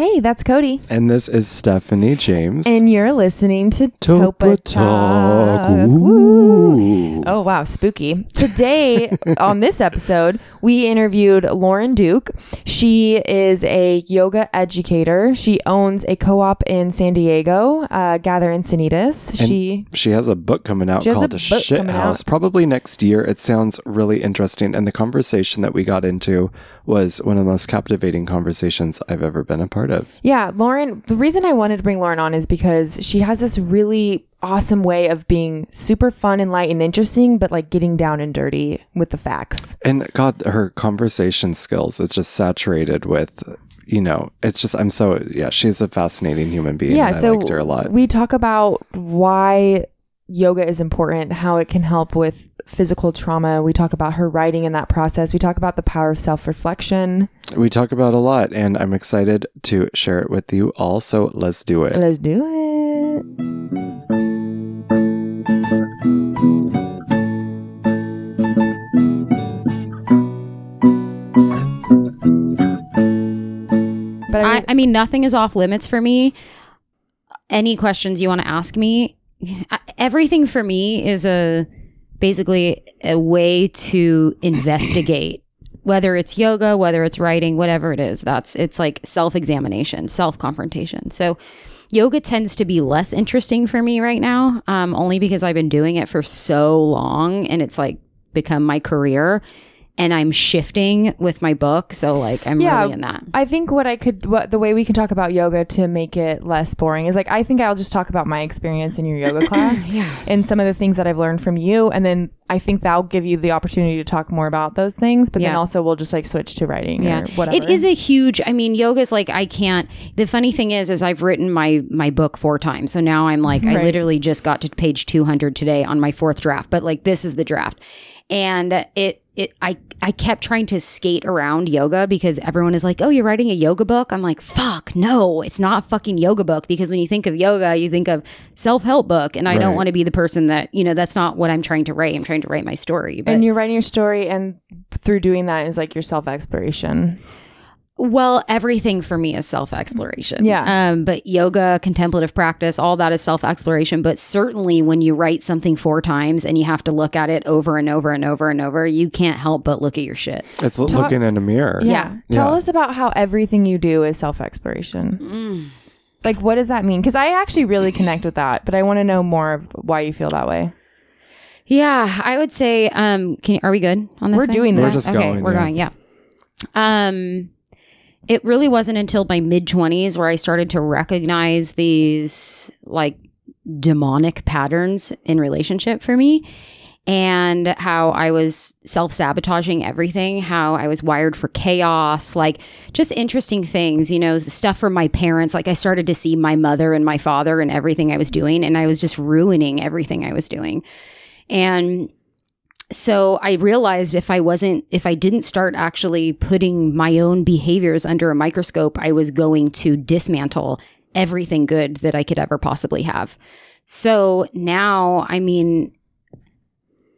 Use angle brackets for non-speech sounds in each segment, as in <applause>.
Hey, that's Cody. And this is Stephanie James. And you're listening to Topa Topa Talk. Talk. Oh, wow. Spooky. Today, <laughs> on this episode, we interviewed Lauren Duke. She is a yoga educator. She owns a co op in San Diego, uh, Gather Encinitas. And She. She has a book coming out called Shit House, probably next year. It sounds really interesting. And the conversation that we got into was one of the most captivating conversations I've ever been a part of. Yeah, Lauren, the reason I wanted to bring Lauren on is because she has this really awesome way of being super fun and light and interesting, but like getting down and dirty with the facts. And God, her conversation skills, it's just saturated with, you know, it's just, I'm so, yeah, she's a fascinating human being. yeah, and I so liked her a lot. we talk about why yoga is important, how it can help with physical trauma. We talk about her writing in that process. We talk about the power of self reflection. We talk about a lot, and I'm excited to share it with you all. So let's do it. Let's do it. But I, I, I mean, nothing is off limits for me. Any questions you want to ask me, I- everything for me is a basically a way to investigate whether it's yoga, whether it's writing, whatever it is. That's it's like self examination, self confrontation. So. Yoga tends to be less interesting for me right now, um, only because I've been doing it for so long and it's like become my career. And I'm shifting with my book, so like I'm Yeah, really in that. I think what I could, what the way we can talk about yoga to make it less boring is like, I think I'll just talk about my experience in your yoga <coughs> class yeah. and some of the things that I've learned from you. And then I think that'll give you the opportunity to talk more about those things. But then also we'll just like switch to writing yeah whatever. it is a huge i mean yoga's like i can't the funny thing is is i've written my my book four times so now i'm like i literally just got to page 200 today on my fourth draft but like this is the draft and it it i i kept trying to skate around yoga because everyone is like oh you're writing a yoga book? I'm like fuck no it's not a fucking yoga book. Because when you think of yoga you think of self-help book. And i don't want to be the person that you know that's not what i'm trying to write. I'm trying to write my story but and you're writing your story, and through doing that is like your self exploration. Well, everything for me is self exploration. Yeah. Um, but yoga, contemplative practice, all that is self exploration. But certainly when you write something four times and you have to look at it over and over and over and over, you can't help but look at your shit. It's l- looking in a mirror. Yeah. Tell Yeah. us about how everything you do is self exploration. Mm. Like, what does that mean? Because I actually really connect with that, but I want to know more of why you feel that way. Yeah, I would say, um, can are we good on this? We're thing? doing We're this. just okay, going, we're yeah. going. Yeah. Um, it really wasn't until my mid twenties where I started to recognize these like demonic patterns in relationship for me and how I was self sabotaging everything, how I was wired for chaos, like just interesting things, you know, the stuff from my parents. Like I started to see my mother and my father and everything I was doing, and I was just ruining everything I was doing. And so I realized if I wasn't, if I didn't start actually putting my own behaviors under a microscope, I was going to dismantle everything good that I could ever possibly have. So now, I mean,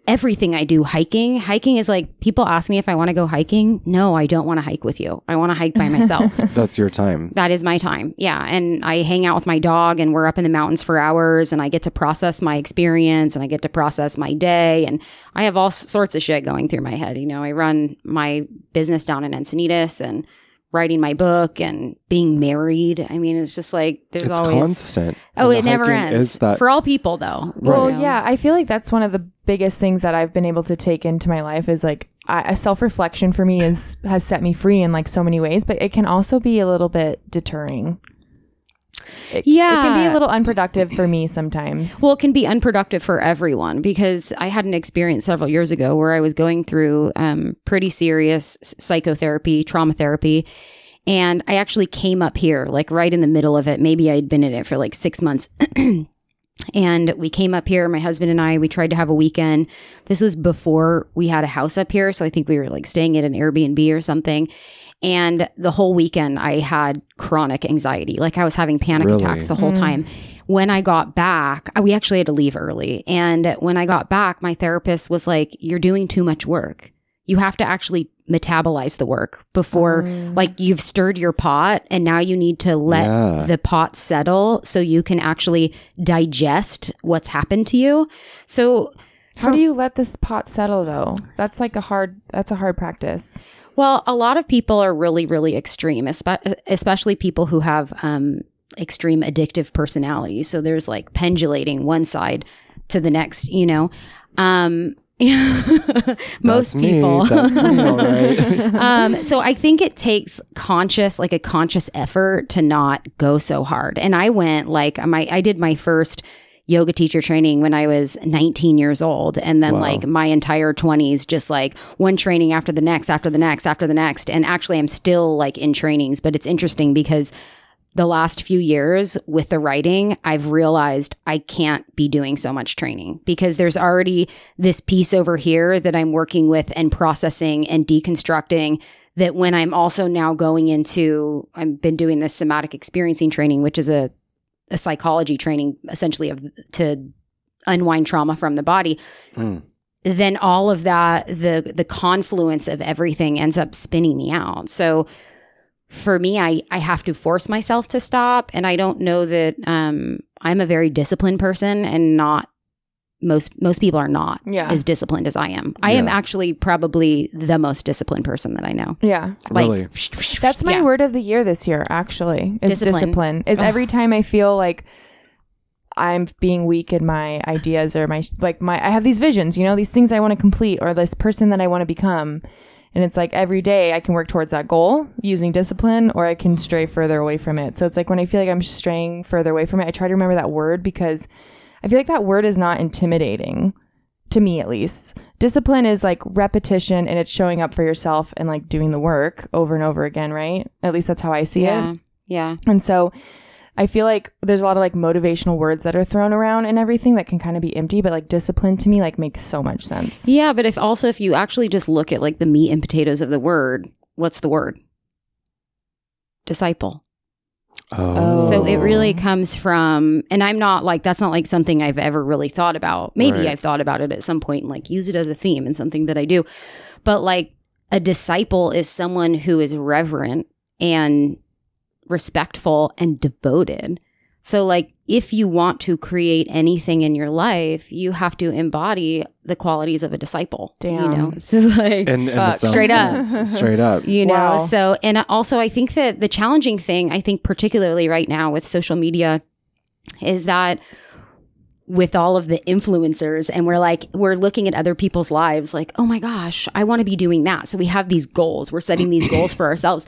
everything I do hiking, hiking is like people ask me if I want to go hiking. No, I don't want to hike with you. I want to hike by myself. <laughs> That's your time. that is my time. Yeah. And I hang out with my dog and we're up in the mountains for hours and I get to process my experience and I get to process my day. And I have all sorts of shit going through my head. You know, I run my business down in Encinitas and writing my book and being married. I mean, it's just like there's It's always. constant. Oh, And it never ends. Is that For all people, though. Well, you know? yeah, I feel like that's one of the biggest things that I've been able to take into my life is like I, a self reflection for me is has set me free in like so many ways, but it can also be a little bit deterring. It, it can be a little unproductive for me sometimes. Well, it can be unproductive for everyone because I had an experience several years ago where I was going through um, pretty serious psychotherapy, trauma therapy. And I actually came up here, like right in the middle of it. Maybe I'd been in it for like six months. <clears throat> and we came up here, my husband and I, we tried to have a weekend. This was before we had a house up here. So I think we were like staying at an Airbnb or something. And the whole weekend, I had chronic anxiety. Like I was having panic Really? attacks the whole hmm. time. When I got back, I- we actually had to leave early. And when I got back, my therapist was like, You're doing too much work. You have to actually metabolize the work before oh. like you've stirred your pot and now you need to let Yeah. the pot settle so you can actually digest what's happened to you. So How do you let this pot settle though? That's like a hard. That's a hard practice. Well, a lot of people are really, really extreme, especially people who have um, extreme addictive personalities. So there's like pendulating one side to the next, you know. Um, <laughs> most me. people. That's me, all right. <laughs> um, so I think it takes conscious, like a conscious effort to not go so hard. And I went like my, I did my first yoga teacher training when I was 19 years old. And then Wow. like my entire 20s, just like one training after the next, after the next, after the next. And actually, I'm still like in trainings, but it's interesting because the last few years with the writing, I've realized I can't be doing so much training because there's already this piece over here that I'm working with and processing and deconstructing. That when I'm also now going into, I've been doing this somatic experiencing training, which is a, a psychology training essentially of to unwind trauma from the body. Mm. Then all of that, the the confluence of everything ends up spinning me out. So for me, I, I have to force myself to stop. And I don't know that um, I'm a very disciplined person and not most most people are not Yeah. as disciplined as I am. I am actually probably the most disciplined person that I know. Yeah. Like Really? That's my yeah. word of the year this year, actually. Is Discipline. discipline. Is Ugh. every time I feel like I'm being weak in my ideas or my like my I have these visions, you know, these things I want to complete or this person that I want to become. And it's like every day I can work towards that goal using discipline or I can stray further away from it. So it's like when I feel like I'm straying further away from it, I try to remember that word because I feel like that word is not intimidating to me at least. Discipline is like repetition and it's showing up for yourself and like doing the work over and over again, right? At least that's how I see yeah. it. Yeah. And so I feel like there's a lot of like motivational words that are thrown around and everything that can kind of be empty, but like discipline to me like makes so much sense. Yeah, but if also if you actually just look at like the meat and potatoes of the word, what's the word? Disciple. Oh. So it really oh. comes from, and I'm not like, that's not like something I've ever really thought about. Maybe Right. I've thought about it at some point and like use it as a theme and something that I do. But like a disciple is someone who is reverent and respectful and devoted. So, like, if you want to create anything in your life, you have to embody the qualities of a disciple. You Damn. know, <laughs> it's just like, And, and Fuck. Straight up. Straight up. <laughs> you know Wow. so and also i think that the challenging thing i think particularly right now with social media is that with all of the influencers and we're like we're looking at other people's lives like oh my gosh i want to be doing that so we have these goals we're setting these goals for ourselves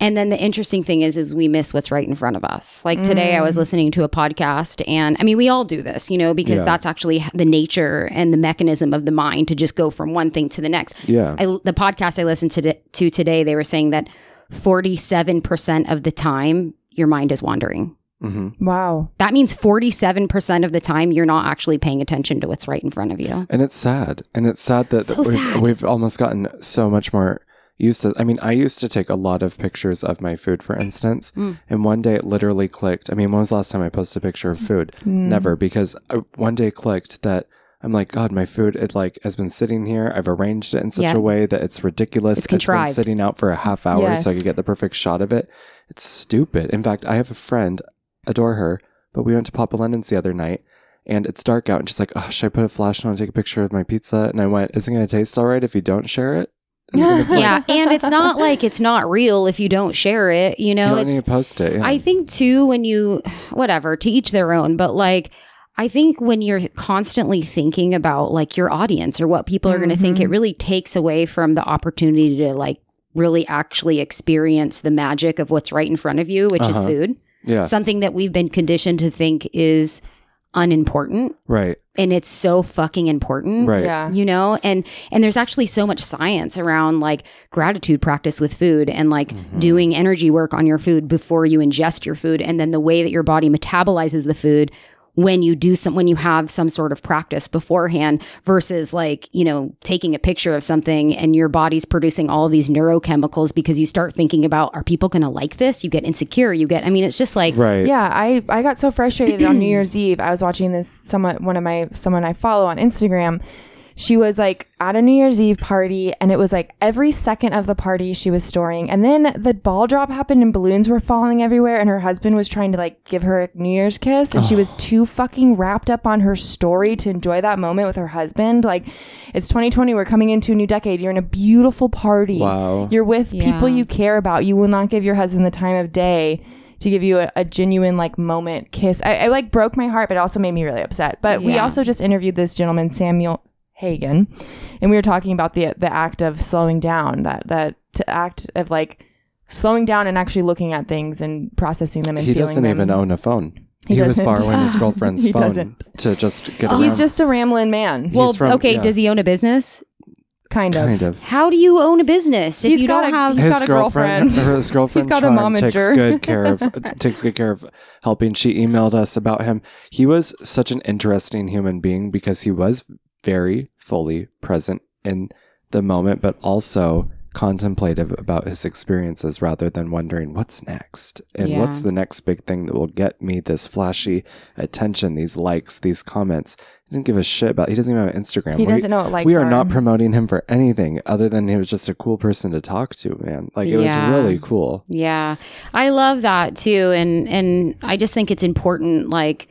and then the interesting thing is is we miss what's right in front of us like today i was listening to a podcast and i mean we all do this you know because Yeah. that's actually the nature and the mechanism of the mind to just go from one thing to the next Yeah. I, the podcast I listened to, to today, they were saying that 47% of the time your mind is wandering. hmm Wow. That means 47% of the time you're not actually paying attention to what's right in front of you. And it's sad. And it's sad that So we've, sad. we've almost gotten so much more used to. I mean, I used to take a lot of pictures of my food, for instance. Mm. And one day it literally clicked. I mean, when was the last time I posted a picture of food? Mm. Never, because I, one day clicked that I'm like, God, my food, it like has been sitting here. I've arranged it in such Yeah. a way that it's ridiculous. It's, contrived. It's been sitting out for a half hour Yes. so I could get the perfect shot of it. It's stupid. In fact, I have a friend, adore her, but we went to Papa Lennon's the other night and it's dark out and she's like, oh, should I put a flash on and take a picture of my pizza? And I went, is it going to taste all right if you don't share it? Is it gonna <laughs> be- yeah. And it's not <laughs> like it's not real if you don't share it. You You know, don't it's, post it. Yeah. I think too, when you, whatever, to each their own, but like, I think when you're constantly thinking about like your audience or what people are going to think, it really takes away from the opportunity to like really actually experience the magic of what's right in front of you, which is Uh-huh. food. yeah. Something that we've been conditioned to think is unimportant. right. And it's so fucking important Right. Yeah. you know and and there's actually so much science around like gratitude practice with food and like Mm-hmm. doing energy work on your food before you ingest your food and then the way that your body metabolizes the food when you do some when you have some sort of practice beforehand versus like you know taking a picture of something and your body's producing all of these neurochemicals because you start thinking about are people going to like this you get insecure you get i mean it's just like Right. Yeah, I I got so frustrated on New Year's Eve. I was watching this someone one of my someone I follow on Instagram. She was like at a New Year's Eve party, and it was like every second of the party she was storing. And then the ball drop happened, and balloons were falling everywhere. And her husband was trying to like give her a New Year's kiss, and she was too fucking wrapped up on her story to enjoy that moment with her husband. Like, it's 2020, we're coming into a new decade. You're in a beautiful party. Wow. You're with people you care about. You will not give your husband the time of day to give you a, a genuine like moment kiss. I, I like broke my heart, but it also made me really upset. But we also just interviewed this gentleman, Samuel Hagen, and we were talking about the the act of slowing down, that that to act of like slowing down and actually looking at things and processing them and He feeling doesn't them. even own a phone. He He, was borrowing his <laughs> girlfriend's He phone doesn't. to just get around. He's just a rambling man, Well, from- okay. yeah. Does he own a business? kind of. kind of. How do you own a business if He's you got don't a- have? he's got a girlfriend. <laughs> His <laughs> girlfriend. He's got a Charm takes momager. good care of takes good care of helping. She emailed us about him. He was such an interesting human being because he was very fully present in the moment, but also contemplative about his experiences rather than wondering what's next and Yeah. what's the next big thing that will get me this flashy attention, these likes, these comments. He didn't give a shit about. He doesn't even have Instagram. He We- doesn't know what likes we are are. not promoting him for anything other than he was just a cool person to talk to, man. Like it Yeah. was really cool. Yeah. I love that too and and I just think it's important like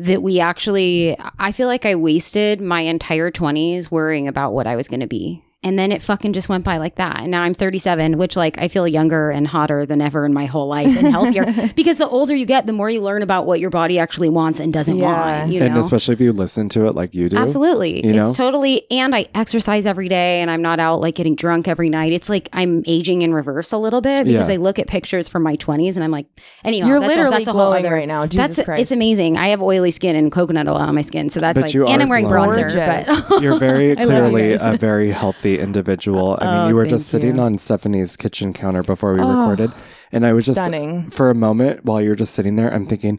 that we actually I feel like I wasted my entire 20s worrying about what I was going to be. And then it fucking just went by like that. And now I'm 37, which like I feel younger and hotter than ever in my whole life and healthier. <laughs> because the older you get, the more you learn about what your body actually wants and doesn't Yeah. want. You and know? especially if you listen to it like you do. Absolutely. You know? It's totally and I exercise every day and I'm not out like getting drunk every night. It's like I'm aging in reverse a little bit because Yeah. I look at pictures from my 20s and I'm like, anyhow, You're that's a, literally that's a whole glowing other, right now. Jesus that's Christ. it's amazing. I have oily skin and coconut oil on my skin, so that's But like you and are I'm wearing glowing. bronzer. Gorgeous. But <laughs> <laughs> You're very I love you clearly a very healthy individual. I mean, Oh, you were just sitting you. on Stephanie's kitchen counter before we Oh, recorded, and I was just stunning. for a moment while you're just sitting there. I'm thinking,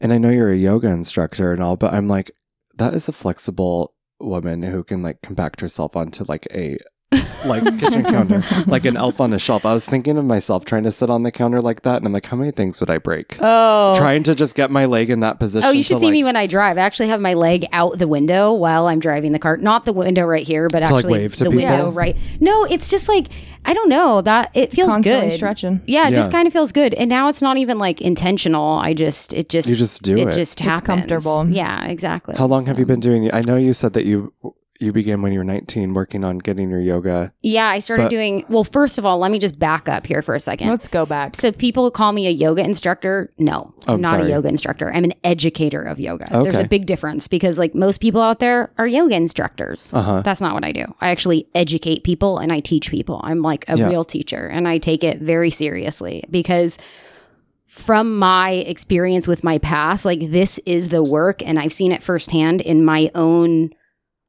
and I know you're a yoga instructor and all, but I'm like, that is a flexible woman who can like compact herself onto like a like <laughs> kitchen counter, like an elf on a shelf. I was thinking of myself trying to sit on the counter like that, and I'm like, how many things would I break? oh. Trying to just get my leg in that position. Oh, you should to, see like, me when I drive. I actually have my leg out the window while I'm driving the car. Not the window right here, but To, like, actually wave to the people? window right. No, it's just like I don't know that it feels Constantly good. stretching. Yeah, it just kind of feels good. And now it's not even like intentional. I just it just You just do it. just happens. comfortable. Yeah, exactly. How long have you been doing? I know you said that you you began when you were 19, working on getting your yoga. Yeah, I started But- doing well, first of all, let me just back up here for a second. Let's go back. so people call me a yoga instructor. No, Oh, I'm not sorry. a yoga instructor. I'm an educator of yoga. Okay. There's a big difference because like most people out there are yoga instructors. Uh-huh. That's not what I do. I actually educate people and I teach people. I'm like a Yeah. real teacher and I take it very seriously because from my experience with my past, like this is the work and I've seen it firsthand in my own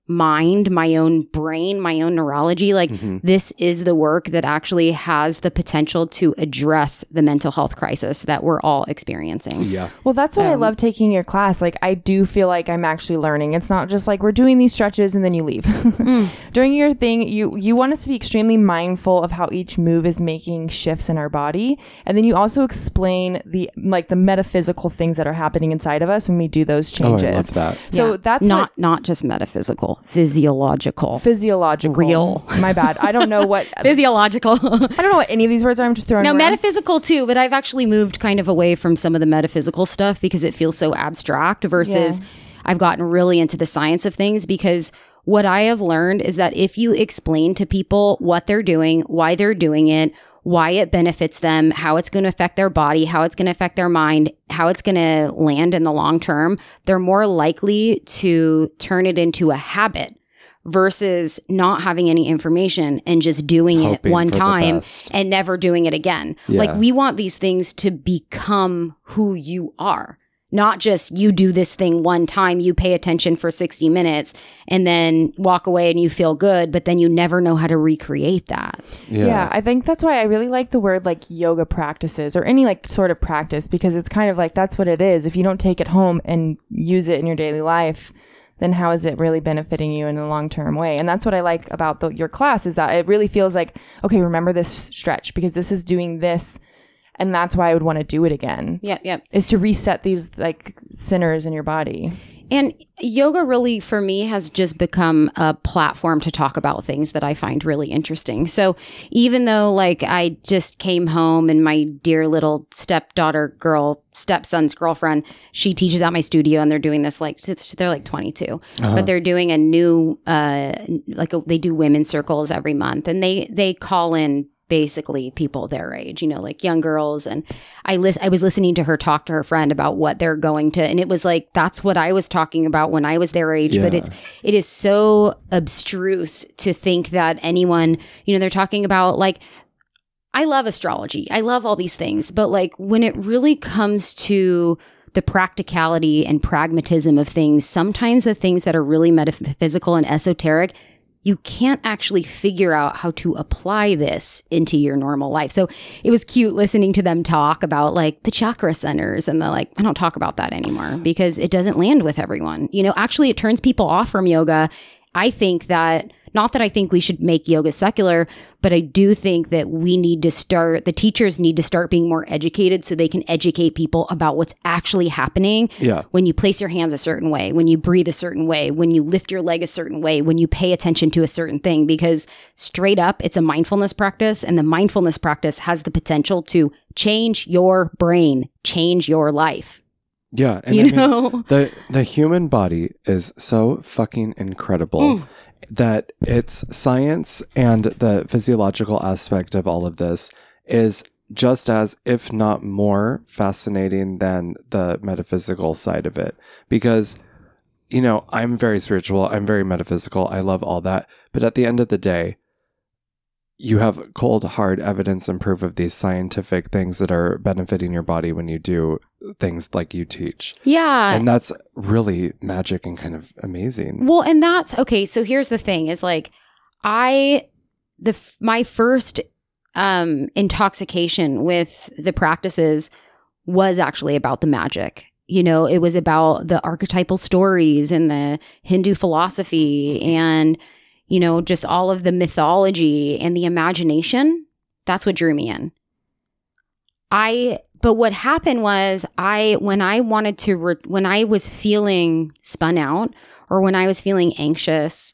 mind, my own brain, my own neurology. Like Mhm. this is the work that actually has the potential to address the mental health crisis that we're all experiencing. Yeah. Well, that's what I Um, love taking your class. Like, I do feel like I'm actually learning. It's not just like we're doing these stretches and then you leave. <laughs> During your thing, you you want us to be extremely mindful of how each move is making shifts in our body, and then you also explain the like the metaphysical things that are happening inside of us when we do those changes. Oh, changes. I love that. So Yeah. that's not not just metaphysical, physiological. physiological. Real. My bad. I don't know what. <laughs> physiological. I don't know what any of these words are. I'm just throwing. No, around. metaphysical too, but I've actually moved kind of away from some of the metaphysical stuff because it feels so abstract versus I've gotten really into the science of things because what I have learned is that if you explain to people what they're doing, why they're doing it, why it benefits them, how it's going to affect their body, how it's going to affect their mind, how it's going to land in the long term, they're more likely to turn it into a habit versus not having any information and just doing it one time and never doing it again. Yeah. Like we want these things to become who you are. Not just you do this thing one time, you pay attention for 60 minutes and then walk away and you feel good, but then you never know how to recreate that. Yeah. Yeah. I think that's why I really like the word like yoga practices or any like sort of practice because it's kind of like that's what it is. If you don't take it home and use it in your daily life, then how is it really benefiting you in a long term way? And that's what I like about the, your class is that it really feels like, okay, remember this stretch because this is doing this. And that's why I would want to do it again Yep, yep. is to reset these like centers in your body. And yoga really, for me, has just become a platform to talk about things that I find really interesting. So even though, like, I just came home and my dear little stepdaughter girl, stepson's girlfriend, she teaches at my studio and they're doing this, like, they're like 22, Uh-huh. but they're doing a new, uh, like, a, they do women's circles every month and they, they call in basically people their age, you know, like young girls. And I list, I was listening to her talk to her friend about what they're going to, and it was like that's what I was talking about when I was their age. But it's it is so abstruse to think that anyone, you know, they're talking about like. I love astrology. I love all these things, but like when it really comes to the practicality and pragmatism of things, sometimes the things that are really metaphysical and esoteric you can't actually figure out how to apply this into your normal life. So it was cute listening to them talk about like the chakra centers and the like, I don't talk about that anymore because it doesn't land with everyone. You know, actually, it turns people off from yoga. I think that, not that I think we should make yoga secular, but I do think that we need to start, the teachers need to start being more educated so they can educate people about what's actually happening Yeah. when you place your hands a certain way, when you breathe a certain way, when you lift your leg a certain way, when you pay attention to a certain thing, because straight up, it's a mindfulness practice, and the mindfulness practice has the potential to change your brain, change your life. Yeah. And You I mean, know? the the human body is so fucking incredible Mm. That its science and the physiological aspect of all of this is just as if not more fascinating than the metaphysical side of it. Because you know i'm very spiritual. I'm very metaphysical. I love all that. But at the end of the day you have cold hard evidence and proof of these scientific things that are benefiting your body when you do things like you teach Yeah. and that's really magic and kind of amazing. Well, and that's okay. So here's the thing: is like I the my first um intoxication with the practices was actually about the magic. You know, it was about the archetypal stories and the Hindu philosophy and you know just all of the mythology and the imagination. That's what drew me in. I but what happened was I when I wanted to re- when I was feeling spun out or when I was feeling anxious,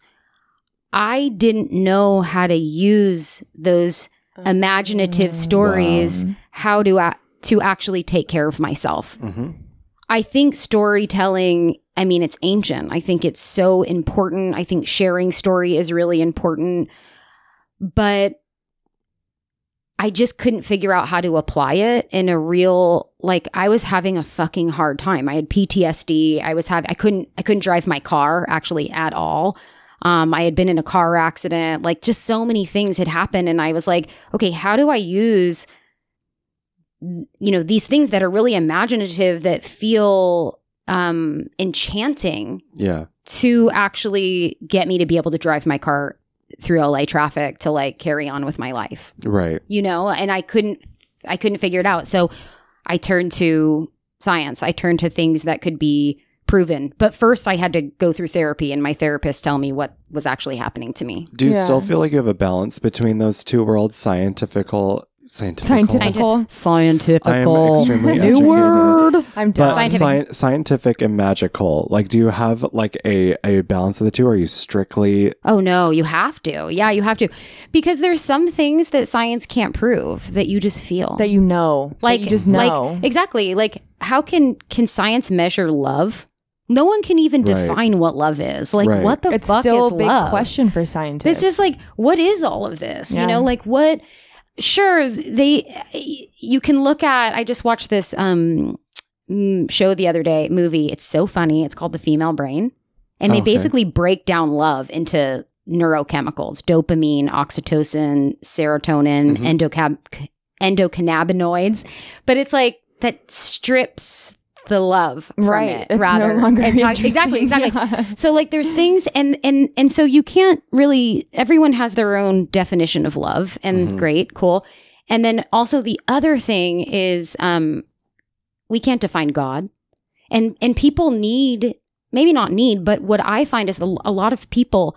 I didn't know how to use those imaginative stories how to a- to actually take care of myself. hmm I think storytelling, I mean, it's ancient. I think it's so important. I think sharing story is really important. But I just couldn't figure out how to apply it in a real like I was having a fucking hard time. I had PTSD. I was having I couldn't I couldn't drive my car actually at all. Um, I had been in a car accident. Like just so many things had happened and I was like, okay, how do I use you know these things that are really imaginative that feel um enchanting Yeah. to actually get me to be able to drive my car through LA traffic to like carry on with my life Right. you know and I couldn't I couldn't figure it out so I turned to science I turned to things that could be proven but first I had to go through therapy and my therapist tell me what was actually happening to me Do you Yeah. still feel like you have a balance between those two worlds, scientifical, scientific, Scientifical. scientifical extremely new educated. word I'm But. Scientific. sci- scientific and magical. Like, do you have like a, a balance of the two? Or are you strictly Oh no, you have to. Yeah, you have to. Because there's some things that science can't prove that you just feel. that you know. That like you just know. Like exactly. Like how can can science measure love? No one can even Right. define what love is. Like Right. what the it's fuck still is a big love? question for scientists. It's just like what is all of this? Yeah. You know, like what sure they you can look at I just watched this um show the other day, movie. It's so funny. It's called The Female Brain. And they Okay. basically break down love into neurochemicals, dopamine, oxytocin, serotonin, Mhm. endocab- endocannabinoids. But it's like that strips the love from right. it It's rather no longer and <laughs> talk- exactly exactly Yeah. so like there's things and and and so you can't really everyone has their own definition of love and Mhm. great cool and then also the other thing is um we can't define god and and people need maybe not need but what i find is a, a lot of people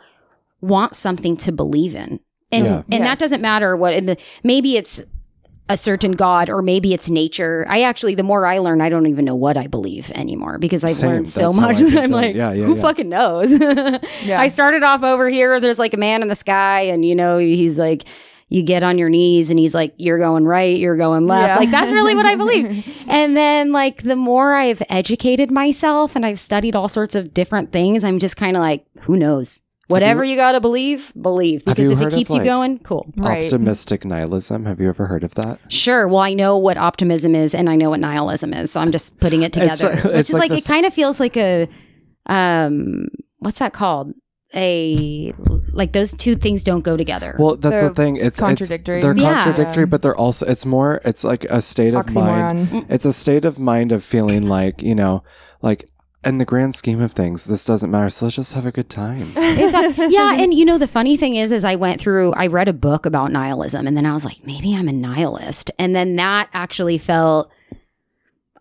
want something to believe in and Yeah. and Yes. that doesn't matter what in the maybe it's a certain god or maybe it's nature. I actually the more I learn, I don't even know what I believe anymore because I've Same. learned so That's much I that can I'm like, Yeah, yeah, who yeah. fucking knows? <laughs> Yeah. I started off over here. There's like a man in the sky, and you know, he's like, you get on your knees, and he's like, you're going right, you're going left. Yeah. Like, that's really what I <laughs> believe. and then, like, the more I've educated myself and I've studied all sorts of different things, I'm just kind of like, who knows? Whatever you, got to believe, believe. Have Because you if heard it of, keeps you like- going, cool. Right. Optimistic nihilism. Have you ever heard of that? Sure. Well, I know what optimism is and I know what nihilism is. So I'm just putting it It's together. which it's is like like, this- it kind of feels like a um what's that called? A like those two things don't go together. Well, that's They're the thing. It's it's- contradictory. they're Yeah. contradictory, but they're also. It's more. It's like a state of mind. It's a state of mind of feeling like you know, like in the grand scheme of things, this doesn't matter. So let's just have a good time. <laughs> Exactly. <laughs> yeah, and you know the funny thing is, is I went through, I read a book about nihilism, and then I was like, maybe I'm a nihilist, and then that actually felt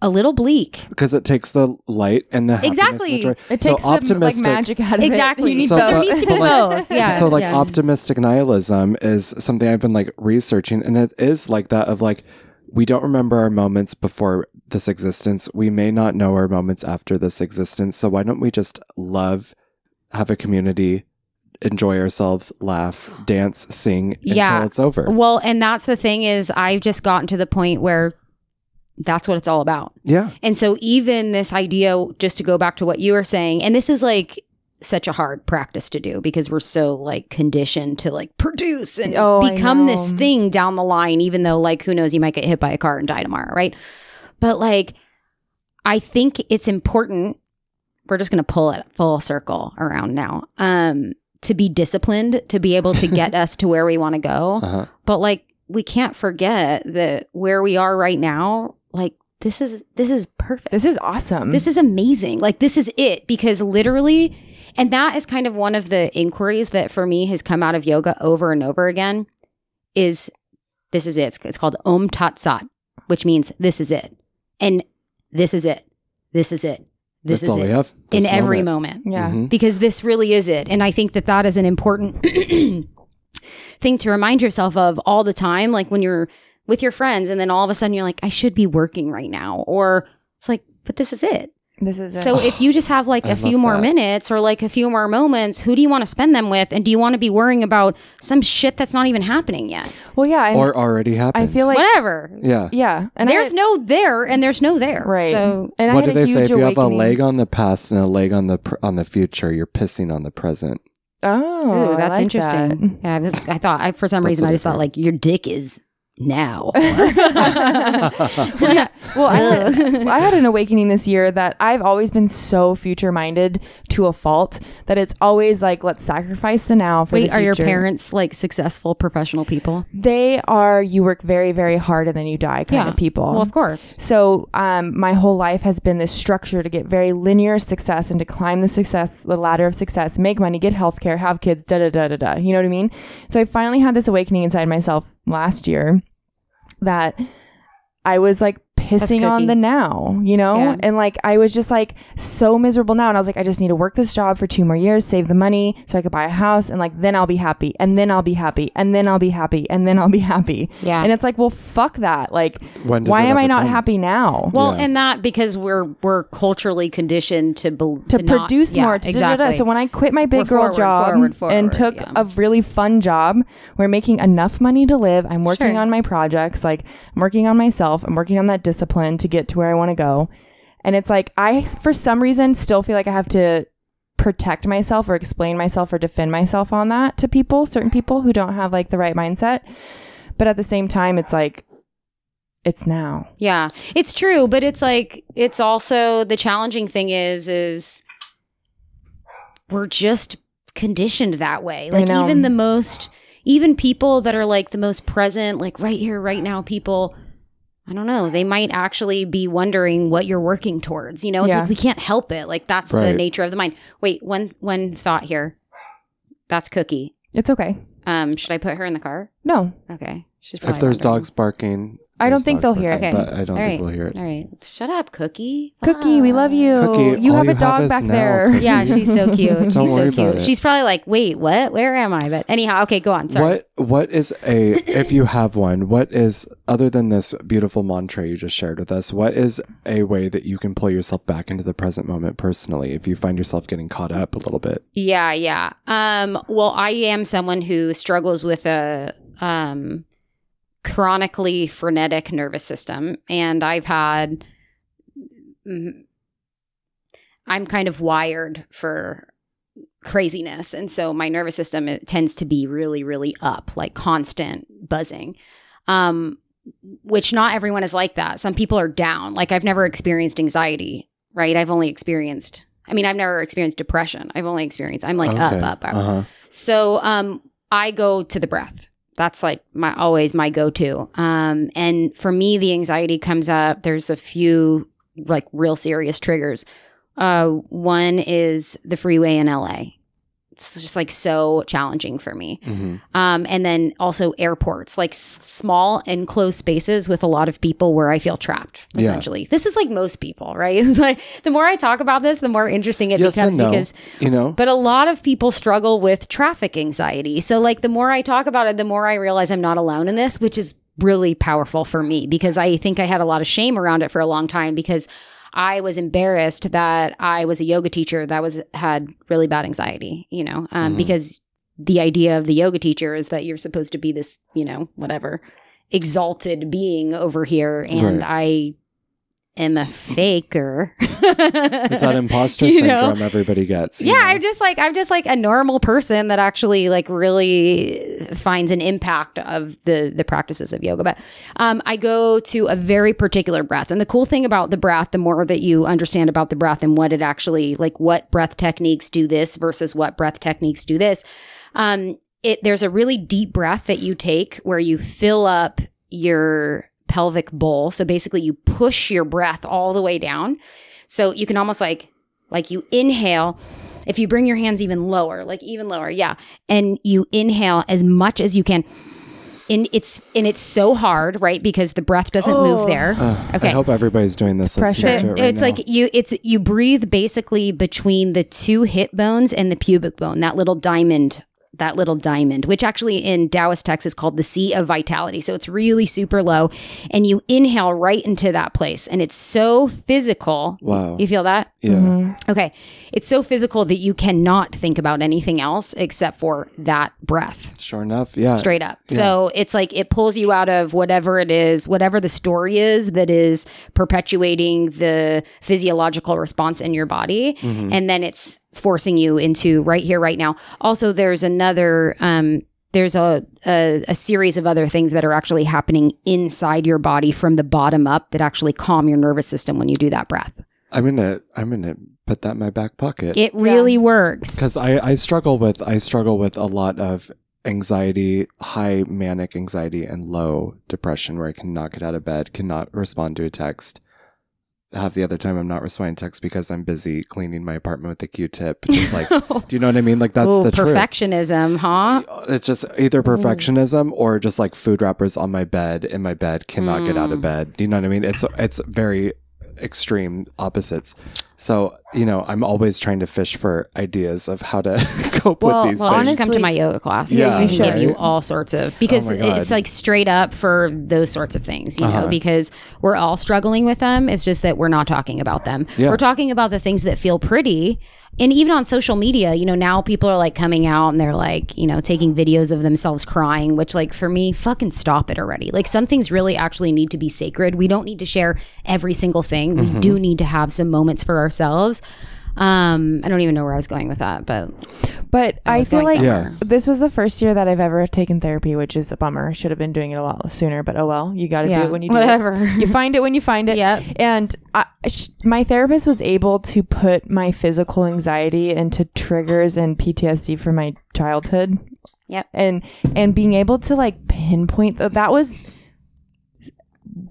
a little bleak. because it takes the light and the happiness and Exactly. the joy. It So takes the like magic out of it. Exactly. it. You need So, both. there needs to be but, like- both. Yeah. so like yeah. optimistic nihilism is something I've been like researching and it is like that of like we don't remember our moments before this existence. We may not know our moments after this existence. So why don't we just love, have a community, enjoy ourselves, laugh, dance, sing Yeah. until it's over. Well, and that's the thing is, I've just gotten to the point where that's what it's all about. Yeah. And so, even this idea, just to go back to what you were saying, and this is like such a hard practice to do because we're so like conditioned to like produce and Oh, become this thing down the line, even though, like, who knows, you might get hit by a car and die tomorrow, right? But like, I think it's important. We're just going to pull it full circle around now. Um, to be disciplined, to be able to get <laughs> us to where we want to go. Uh-huh. But like we can't forget that where we are right now, like this is this is perfect. This is awesome. This is amazing. Like this is it because literally and that is kind of one of the inquiries that for me has come out of yoga over and over again is this is it. It's, it's called Om Tat Sat, which means this is it. And this is it. This is it. This That's is all we it. have. In every moment. moment yeah. Mhm. because this really is it. And I think that that is an important <clears throat> thing to remind yourself of all the time. Like when you're with your friends and then all of a sudden you're like, I should be working right now. Or it's like, but this is it. This is it. So if you just have like I a few more that. minutes or like a few more moments, who do you want to spend them with? And do you want to be worrying about some shit that's not even happening yet? well, yeah. And or already happened. I feel like Whatever. yeah. yeah. And there's had- no there and there's no there. right. So and I what had do a they say? If you have a leg on the past and a leg on the pr- on the future, you're pissing on the present. Oh, Ooh, I that's like interesting. that. Yeah, I, was, I thought I, for some reason I I just thought like your dick is now. <laughs> Well, yeah. Well, I had, <laughs> I had an awakening this year that I've always been so future minded to a fault that it's always like let's sacrifice the now for Wait, the are your parents like successful professional people? They are. You work very, very hard and then you die kind Yeah. of people. Well, of course. So, um, my whole life has been this structure to get very linear success and to climb the success, the ladder of success, make money, get healthcare, have kids, da da da da da. You know what I mean? So, I finally had this awakening inside myself last year that I was like pissing on the now, you know? Yeah. And like, I was just like so miserable now. And I was like, I just need to work this job for two more years, save the money so I could buy a house. And like, then I'll be happy. And then I'll be happy. And then I'll be happy. And then I'll be happy. Yeah. And it's like, well, fuck that. Like, When why am I not come? happy now? well, Yeah. and that because we're we're culturally conditioned to bel to, not- produce yeah, more. To exactly. So when I quit my big We're girl forward, job forward, forward, and took yeah. a really fun job, we're making enough money to live. I'm working Sure. on my projects. Like I'm working on myself. I'm working on that discipline to get to where I want to go. And it's like I, for some reason, still feel like I have to protect myself or explain myself or defend myself on that to people, certain people who don't have like the right mindset. But at the same time, it's like it's now. Yeah, it's true, but it's like it's also the challenging thing is is we're just conditioned that way. Like even the most even people that are like the most present, like right here, right now, people. I don't know. They might actually be wondering what you're working towards. You know, it's Yeah. like we can't help it. Like that's the nature of the mind. Wait, one one thought here. That's Cookie. It's okay. Um, should I put her in the car? No, Okay. She's If there's wondering. dogs barking, I don't think they'll hear it. Okay. But I don't All think right. we'll hear it. All right. Shut up, Cookie. Cookie, we love you. Cookie, you all have you a dog have is back now there. Cookie. Yeah, she's so cute. <laughs> She's Don't so worry cute. about it. She's probably like, wait, what? Where am I? But anyhow, okay, go on. Sorry. What what is a if you have one, what is other than this beautiful mantra you just shared with us, what is a way that you can pull yourself back into the present moment personally if you find yourself getting caught up a little bit? Yeah, yeah. Um, well, I am someone who struggles with a um, chronically frenetic nervous system, and I've had. I'm kind of wired for craziness, and so my nervous system it tends to be really, really up, like constant buzzing. Um, which not everyone is like that. Some people are down. Like I've never experienced anxiety, right? I've only experienced I mean, I've never experienced depression. I've only experienced I'm like up, up, up. Uh-huh. So um I go to the breath. That's like my always my go-to. Um and for me the anxiety comes up there's a few like real serious triggers. Uh one is the freeway in LA. It's just like so challenging for me. hmm Um, and then also airports, like s- small enclosed spaces with a lot of people where I feel trapped. Yeah. Essentially, this is like most people, right? <laughs> It's like the more I talk about this, the more interesting it Yes becomes no. because You know? but a lot of people struggle with traffic anxiety. So, like, the more I talk about it, the more I realize I'm not alone in this, which is really powerful for me because I think I had a lot of shame around it for a long time because I was embarrassed that I was a yoga teacher that was had really bad anxiety, you know, um, Mhm. because the idea of the yoga teacher is that you're supposed to be this, you know, whatever exalted being over here, and Right. I am a faker. <laughs> it's that imposter You know? syndrome everybody gets. yeah know? i'm just like i'm just like a normal person that actually like really finds an impact of the the practices of yoga but um i go to a very particular breath and the cool thing about the breath the more that you understand about the breath and what it actually like what breath techniques do this versus what breath techniques do this um it there's a really deep breath that you take where you fill up your pelvic bowl so basically you push your breath all the way down so you can almost like like you inhale if you bring your hands even lower like even lower yeah and you inhale as much as you can and it's and it's so hard right because the breath doesn't Oh. move there Ugh, Okay. I hope everybody's doing this. pressure. so to it right it's now. like you it's you breathe basically between the two hip bones and the pubic bone that little diamond that little diamond which actually in taoist text is called the sea of vitality so it's really super low and you inhale right into that place and it's so physical wow. you feel that Yeah. Mhm. Okay. It's so physical that you cannot think about anything else except for that breath. Sure enough. Yeah. Straight up. So it's like it pulls you out of whatever it is, whatever the story is that is perpetuating the physiological response in your body. Mhm. And then it's forcing you into right here, right now. Also, there's another, um, there's a, a a series of other things that are actually happening inside your body from the bottom up that actually calm your nervous system when you do that breath. I'm gonna I'm gonna put that in my back pocket. It really works. because I, I struggle with I struggle with a lot of anxiety, high manic anxiety, and low depression, where I cannot get out of bed, cannot respond to a text. Half the other time, I'm not responding to text because I'm busy cleaning my apartment with a Q-tip. Just <laughs> like, do you know what I mean? Like that's Ooh, the truth. perfectionism, huh? It's just either perfectionism or just like food wrappers on my bed in my bed cannot get out of Mm. bed. Do you know what I mean? It's it's very extreme opposites. So, you know, I'm always trying to fish for ideas of how to <laughs> cope Well, with these Well, things. honestly, come to my yoga class. Yeah, I you can should. give you all sorts of because Oh it's like straight up for those sorts of things, you know, Uh-huh. because we're all struggling with them. It's just that we're not talking about them. Yeah. We're talking about the things that feel pretty. And even on social media, you know, now people are like coming out and they're like, you know, taking videos of themselves crying, which like for me, fucking stop it already. Like some things really actually need to be sacred. We don't need to share every single thing. Mm-hmm. We do need to have some moments for ourselves. Um, I don't even know where I was going with that, but But I, was feel like somewhere. this was the first year that I've ever taken therapy, which is a bummer. Should have been doing it a lot sooner, but oh well. You got to do it when you do whatever. it. You find it when you find it. Yeah. And I, sh- my therapist was able to put my physical anxiety into triggers and PTSD from my childhood. Yep. And and being able to like pinpoint that that was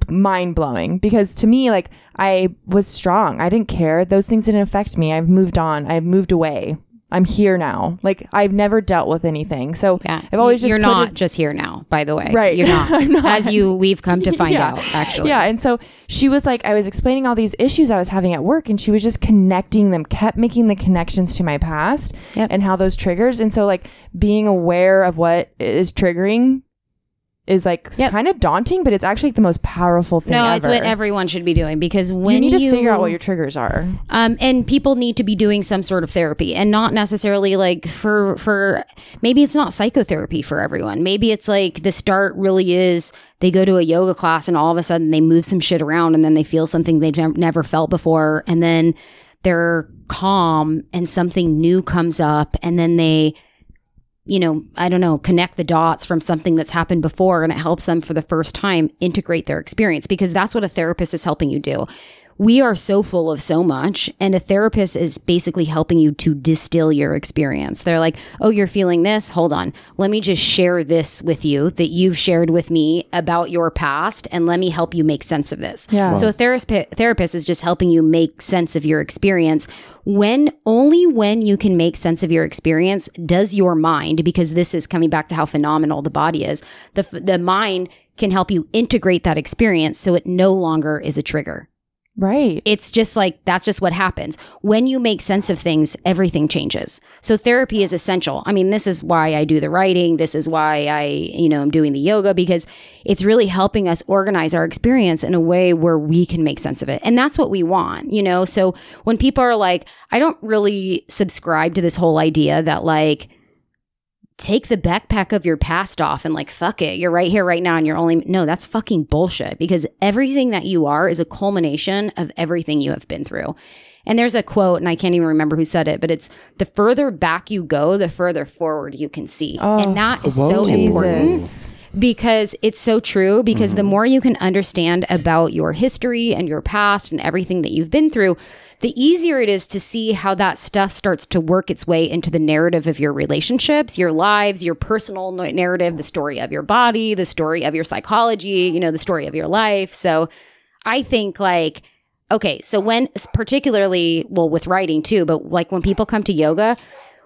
mind blowing because to me like I was strong. I didn't care. Those things didn't affect me. I've moved on. I've moved away. I'm here now. Like I've never dealt with anything. So Yeah. I've always just You're not it- just here now, by the way. Right. You're not. <laughs> I'm not. As you we've come to find Yeah. out, actually. Yeah, and so she was like, I was explaining all these issues I was having at work, and she was just connecting them, kept making the connections to my past Yep. and how those triggers. And so, like, being aware of what is triggering is like Yep. kind of daunting, but it's actually the most powerful thing. No, ever. it's what everyone should be doing because when you need to figure out what your triggers are. um, and people need to be doing some sort of therapy and not necessarily like for for maybe it's not psychotherapy for everyone maybe it's like the start really is they go to a yoga class and all of a sudden they move some shit around and then they feel something they've nev- never felt before and then they're calm and something new comes up and then they you know, I don't know, connect the dots from something that's happened before and it helps them for the first time integrate their experience because that's what a therapist is helping you do. We are so full of so much, and a therapist is basically helping you to distill your experience. They're like, oh, you're feeling this? Hold on. Let me just share this with you that you've shared with me about your past, and let me help you make sense of this. Yeah. So a therapist, therapist is just helping you make sense of your experience. When only when you can make sense of your experience does your mind, because this is coming back to how phenomenal the body is, the, the mind can help you integrate that experience so it no longer is a trigger. Right. It's just like that's just what happens. When you make sense of things, everything changes. So therapy is essential. I mean, this is why I do the writing. This is why I, you know, I'm doing the yoga because it's really helping us organize our experience in a way where we can make sense of it. And that's what we want, you know? So when people are like, I don't really subscribe to this whole idea that like take the backpack of your past off and like fuck it you're right here right now and you're only no that's fucking bullshit because everything that you are is a culmination of everything you have been through and there's a quote and i can't even remember who said it but it's the further back you go the further forward you can see Oh, and that is so whoa. important Jesus. Because it's so true because the mm-hmm. more you can understand about your history and your past and everything that you've been through the easier it is to see how that stuff starts to work its way into the narrative of your relationships your lives your personal narrative the story of your body the story of your psychology you know the story of your life. So i think like okay so when particularly well with writing too but like when people come to yoga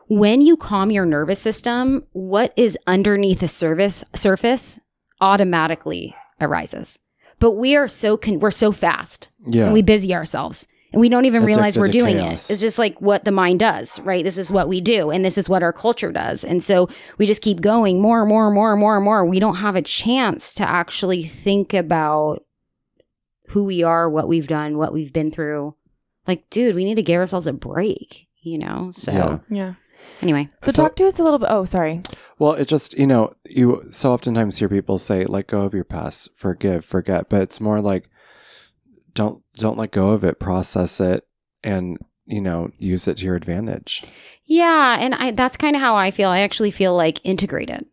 when you calm your nervous system, what is underneath the service surface automatically arises. But we are so con- we're so fast Yeah. and we busy ourselves and we don't even realize Addicted we're doing chaos. it. It's just like what the mind does, right? This is what we do and this is what our culture does. And so we just keep going more and more and more and more and more. We don't have a chance to actually think about who we are, what we've done, what we've been through. Like, dude, we need to give ourselves a break, you know? So Yeah. Yeah. Anyway. So, So- talk to us a little bit. Oh, sorry. Well, it just, you know, you so oftentimes hear people say, let go of your past, forgive, forget, but it's more like, don't, don't let go of it, process it, and, you know, use it to your advantage. Yeah, and I that's kind of how I feel. I actually feel like integrated.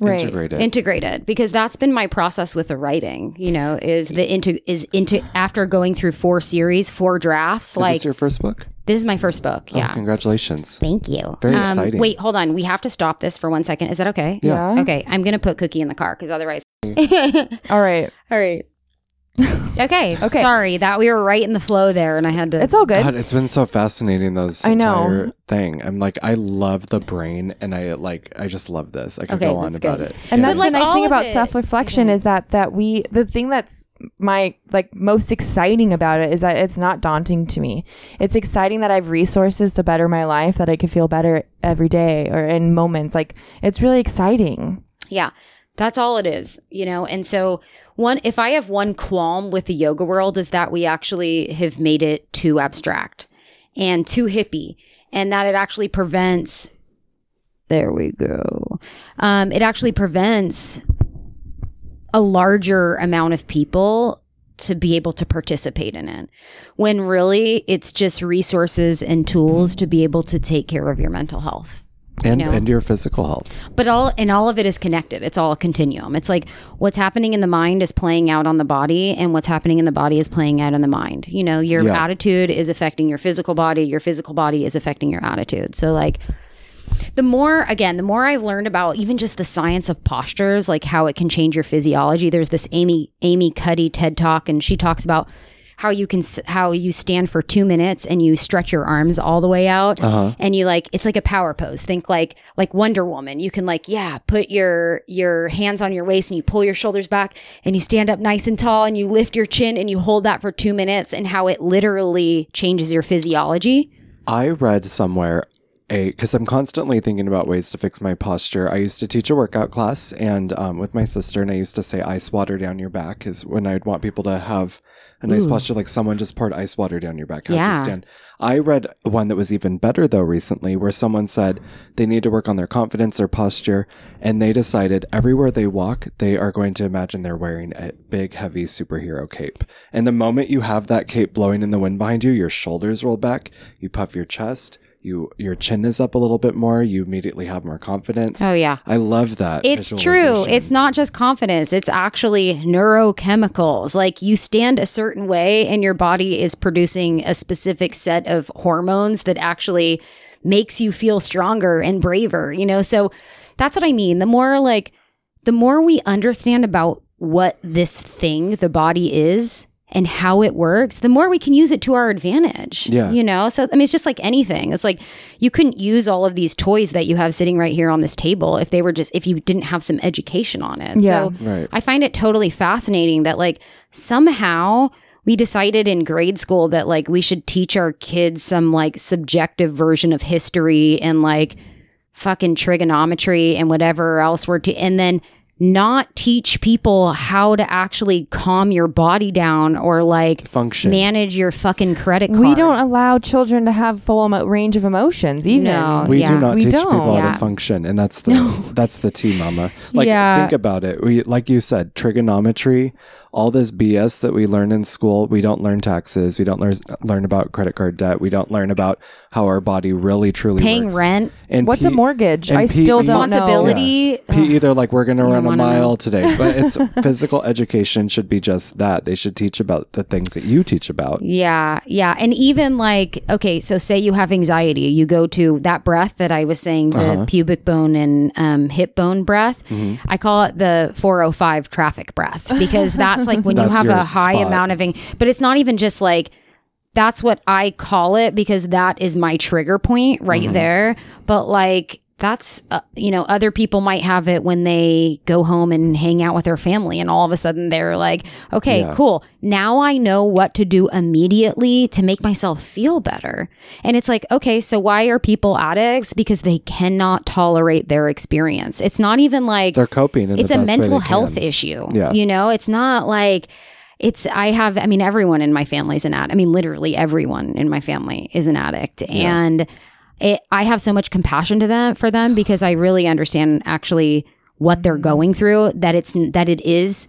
Right. Integrate it. Integrated because that's been my process with the writing, you know, is the into is into after going through four series, four drafts, Is like this your first book? This is my first book. Oh, Yeah. congratulations. Thank you. Um, Very exciting. Wait, hold on. We have to stop this for one second. Is that okay? Yeah. Yeah. Okay, I'm gonna put Cookie in the car because otherwise. <laughs> All right. All right. <laughs> okay. Okay. Sorry that we were right in the flow there, and I had to. It's all good. God, it's been so fascinating Those I know. entire thing. I'm like, I love the brain, and I like, I just love this. I could Okay, go on that's about good. it. and Yeah. that's like, the nice all thing of about it, self-reflection you is that that we the thing that's my like most exciting about it is that it's not daunting to me it's exciting that i have resources to better my life that i could feel better every day or in moments like it's really exciting Yeah, that's all it is, you know. And so, one, if I have one qualm with the yoga world, is that we actually have made it too abstract and too hippie, and that it actually prevents. There we go. Um, it actually prevents a larger amount of people to be able to participate in it when really it's just resources and tools to be able to take care of your mental health and know. and your physical health. but all and all of it is connected it's all a continuum it's like what's happening in the mind is playing out on the body and what's happening in the body is playing out in the mind you know your Yeah. attitude is affecting your physical body your physical body is affecting your attitude so like the more again the more i've learned about even just the science of postures like how it can change your physiology there's this amy amy cuddy ted talk and she talks about how you can how you stand for two minutes and you stretch your arms all the way out Uh-huh. and you like it's like a power pose think like like wonder woman you can like yeah put your your hands on your waist and you pull your shoulders back and you stand up nice and tall and you lift your chin and you hold that for two minutes and how it literally changes your physiology I read somewhere a because I'm constantly thinking about ways to fix my posture. I used to teach a workout class, and um, with my sister, and I used to say ice water down your back is when I'd want people to have a nice posture, like someone just poured ice water down your back. How'd Yeah. you stand? I read one that was even better though recently, where someone said they need to work on their confidence, their posture, and they decided everywhere they walk, they are going to imagine they're wearing a big, heavy superhero cape. And the moment you have that cape blowing in the wind behind you, your shoulders roll back, you puff your chest, you your chin is up a little bit more, you immediately have more confidence. oh yeah I love that. It's true. It's not just confidence, it's actually neurochemicals. Like you stand a certain way and your body is producing a specific set of hormones that actually makes you feel stronger and braver, you know? So that's what I mean. The more like the more we understand about what this thing, the body is, and how it works, the more we can use it to our advantage. Yeah. You know? So, I mean, it's just like anything. It's like you couldn't use all of these toys that you have sitting right here on this table if they were just, if you didn't have some education on it. Yeah. So, Right. I find it totally fascinating that, like, somehow we decided in grade school that, like, we should teach our kids some, like, subjective version of history and, like, fucking trigonometry and whatever else we're to, and then not teach people how to actually calm your body down or like Function. manage your fucking credit card. We don't allow children to have full emo- range of emotions, even. No. we yeah. do not We teach don't. people how Yeah. to function, and that's the <laughs> that's the T, mama. Like, Yeah. think about it. We, like you said, trigonometry, all this BS that we learn in school. We don't learn taxes. We don't learn learn about credit card debt. We don't learn about how our body really truly paying works. rent, And What's P- a mortgage? and I P- still don't know. responsibility. P either like we're gonna don't run a wanna know. mile today, but <laughs> it's physical education should be just that. They should teach about the things that you teach about. Yeah, yeah. And even like, okay, so say you have anxiety, you go to that breath that I was saying, the Uh-huh. pubic bone and um, hip bone breath. Mm-hmm. I call it the 405 traffic breath because that's like when you have a high spot. amount of, ang- but it's not even just like, that's what I call it because that is my trigger point right Mm-hmm. there. But like, that's, uh, you know, other people might have it when they go home and hang out with their family, and all of a sudden they're like, okay, Yeah. cool. Now I know what to do immediately to make myself feel better. And it's like, okay, so why are people addicts? Because they cannot tolerate their experience. It's not even like, They're coping. In it's the a mental health can. issue. Yeah. You know, it's not like it's I have I mean everyone in my family is an addict. I mean literally everyone in my family is an addict and it, I have so much compassion to them for them because I really understand actually what they're going through that it's that it is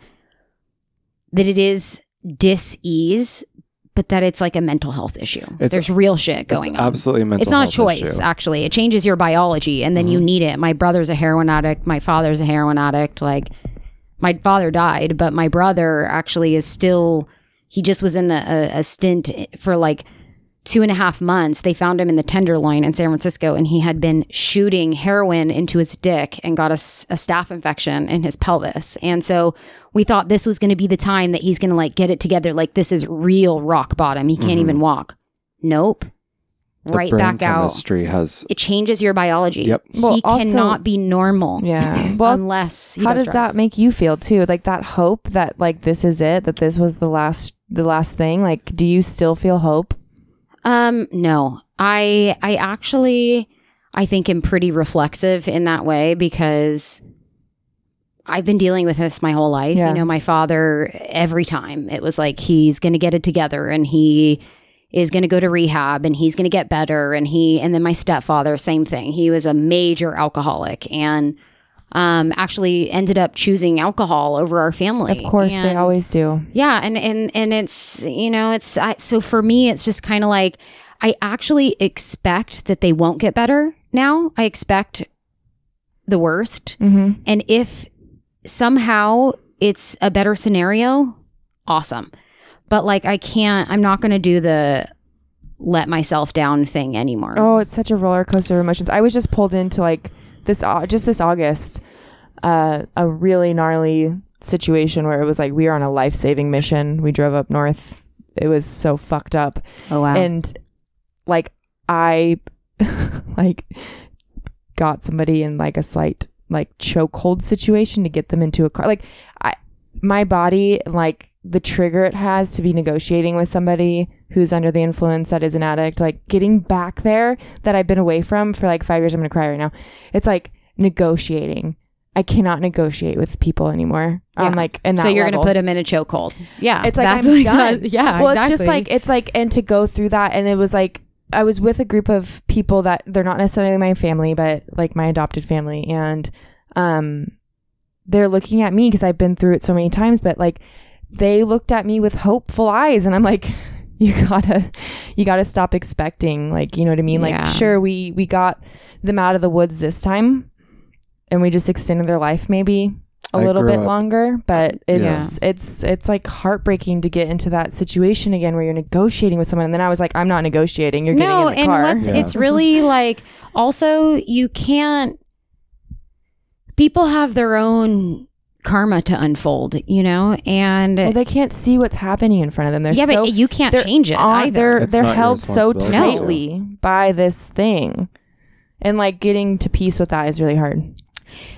that it is dis-ease but that it's like a mental health issue. It's- There's real shit going it's on absolutely mental. it's not a choice issue. Mm-hmm. actually it changes your biology and then you need it my brother's a heroin addict my father's a heroin addict like my father died but my brother actually is still he just was in the a, a stint for like two and a half months. They found him in the tenderloin in san francisco and he had been shooting heroin into his dick and got a staph infection in his pelvis. And so we thought this was going to be the time that he's going to like get it together like this is real rock bottom. He can't even walk. Nope. Mm-hmm. Right brain back out chemistry has it changes your biology. Yep. Well, he also- cannot be normal. Yeah. <clears throat> Well, unless he how does does that make you feel too? Like that hope that like this is it, that this was the last the last thing. Like, do you still feel hope? Um, no, I I actually I think am pretty reflexive in that way because I've been dealing with this my whole life. Yeah. You know, my father every time it was like he's going to get it together and he is going to go to rehab and he's going to get better and he and then my stepfather same thing. He was a major alcoholic and um actually ended up choosing alcohol over our family. Of course, they always do. yeah and and and it's you know it's I, so for me it's just kind of like i actually expect that they won't get better now i expect the worst Mm-hmm. and if somehow it's a better scenario awesome but like i can't i'm not going to do the let myself down thing anymore Oh, it's such a roller coaster of emotions. I was just pulled into like this, au- just this August, uh, a really gnarly situation where it was like we were on a life saving mission. We drove up north it was so fucked up Oh wow. and like i <laughs> like got somebody in like a slight like chokehold situation to get them into a car like i my body like the trigger it has to be negotiating with somebody who's under the influence that is an addict like getting back there that i've been away from for like five years i'm gonna cry right now it's like negotiating i cannot negotiate with people anymore i'm like and so you're gonna put him in a chokehold. Yeah. it's like that's I'm done. that- <laughs> yeah. well, it's just like it's like, and to go through that, and it was like I was with a group of people that they're not necessarily my family, but like my adopted family, and um, they're looking at me because I've been through it so many times, but like they looked at me with hopeful eyes, and I'm like. <laughs> You gotta, you gotta stop expecting, like you know what I mean. Like, Yeah. sure, we we got them out of the woods this time, and we just extended their life maybe a I little bit up- longer but it's it's it's like heartbreaking to get into that situation again where you're negotiating with someone and then i was like i'm not negotiating you're no, getting in the and car what's Yeah. it's really <laughs> like also you can't people have their own karma to unfold, you know? And well they can't see what's happening in front of them they're yeah, so but you can't change it on- either. they're It's they're held so responsibility. tightly by this thing and like getting to peace with that is really hard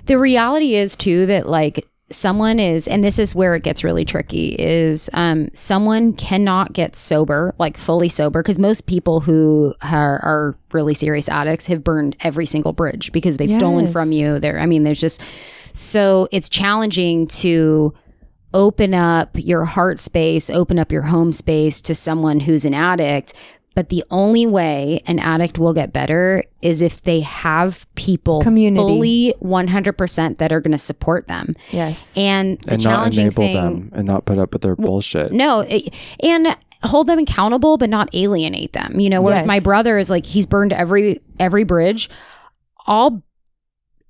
the reality is too that like someone is and this is where it gets really tricky is um someone cannot get sober like fully sober because most people who are, are really serious addicts have burned every single bridge because they've stolen from Yes. you there i mean there's just so it's challenging to open up your heart space open up your home space to someone who's an addict but the only way an addict will get better is if they have people Community. fully 100% that are going to support them. yes And the and not enable thing them and not put up with their bullshit. no, it- and hold them accountable but not alienate them. You know, whereas my brother is like he's burned every every bridge. All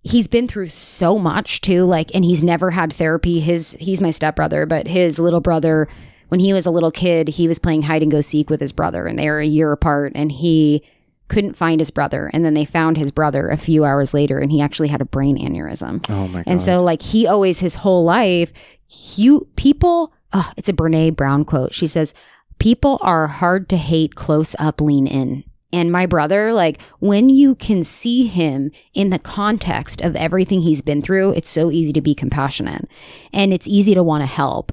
he's been through so much too like and he's never had therapy. His he's my stepbrother, but his little brother when he was a little kid, he was playing hide and go seek with his brother and they were a year apart and he couldn't find his brother and then they found his brother a few hours later and he actually had a brain aneurysm. Oh my god. And so, like, he always, his whole life, you people, oh, it's a Brene Brown quote. She says, People are hard to hate close up, lean in. And my brother, like, when you can see him in the context of everything he's been through, it's so easy to be compassionate and it's easy to want to help.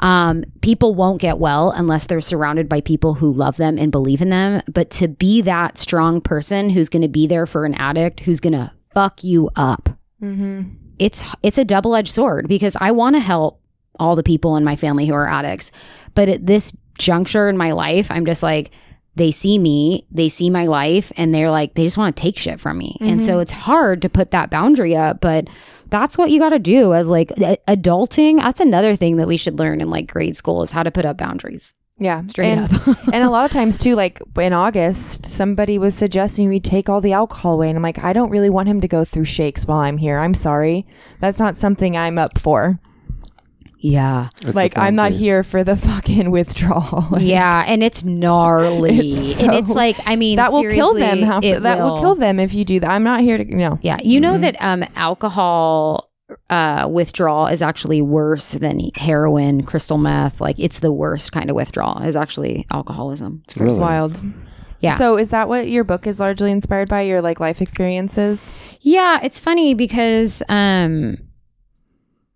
Um, people won't get well unless they're surrounded by people who love them and believe in them. But to be that strong person who's going to be there for an addict who's going to fuck you up, mm-hmm. it's it's a double-edged sword because I want to help all the people in my family who are addicts. But at this juncture in my life, I'm just like they see me, they see my life and they're like they just want to take shit from me. And so mm-hmm. it's hard to put that boundary up, but that's what you got to do as like adulting. That's another thing that we should learn in like grade school is how to put up boundaries. yeah Straight and, up. <laughs> and a lot of times too like in august somebody was suggesting we take all the alcohol away and i'm like i don't really want him to go through shakes while i'm here i'm sorry that's not something i'm up for Yeah. It's like i'm not here for the <laughs> fucking withdrawal <laughs> Like, yeah, and it's gnarly. It's and it's like I mean that will kill them seriously, half it that will. will. kill them if you do that i'm not here to you know Yeah, you know Mhm. that um, alcohol uh, withdrawal is actually worse than heroin, crystal meth. Like it's the worst kind of withdrawal is actually alcoholism. It's crazy. it's Really? wild Yeah. so is that what your book is largely inspired by your like life experiences Yeah, it's funny because um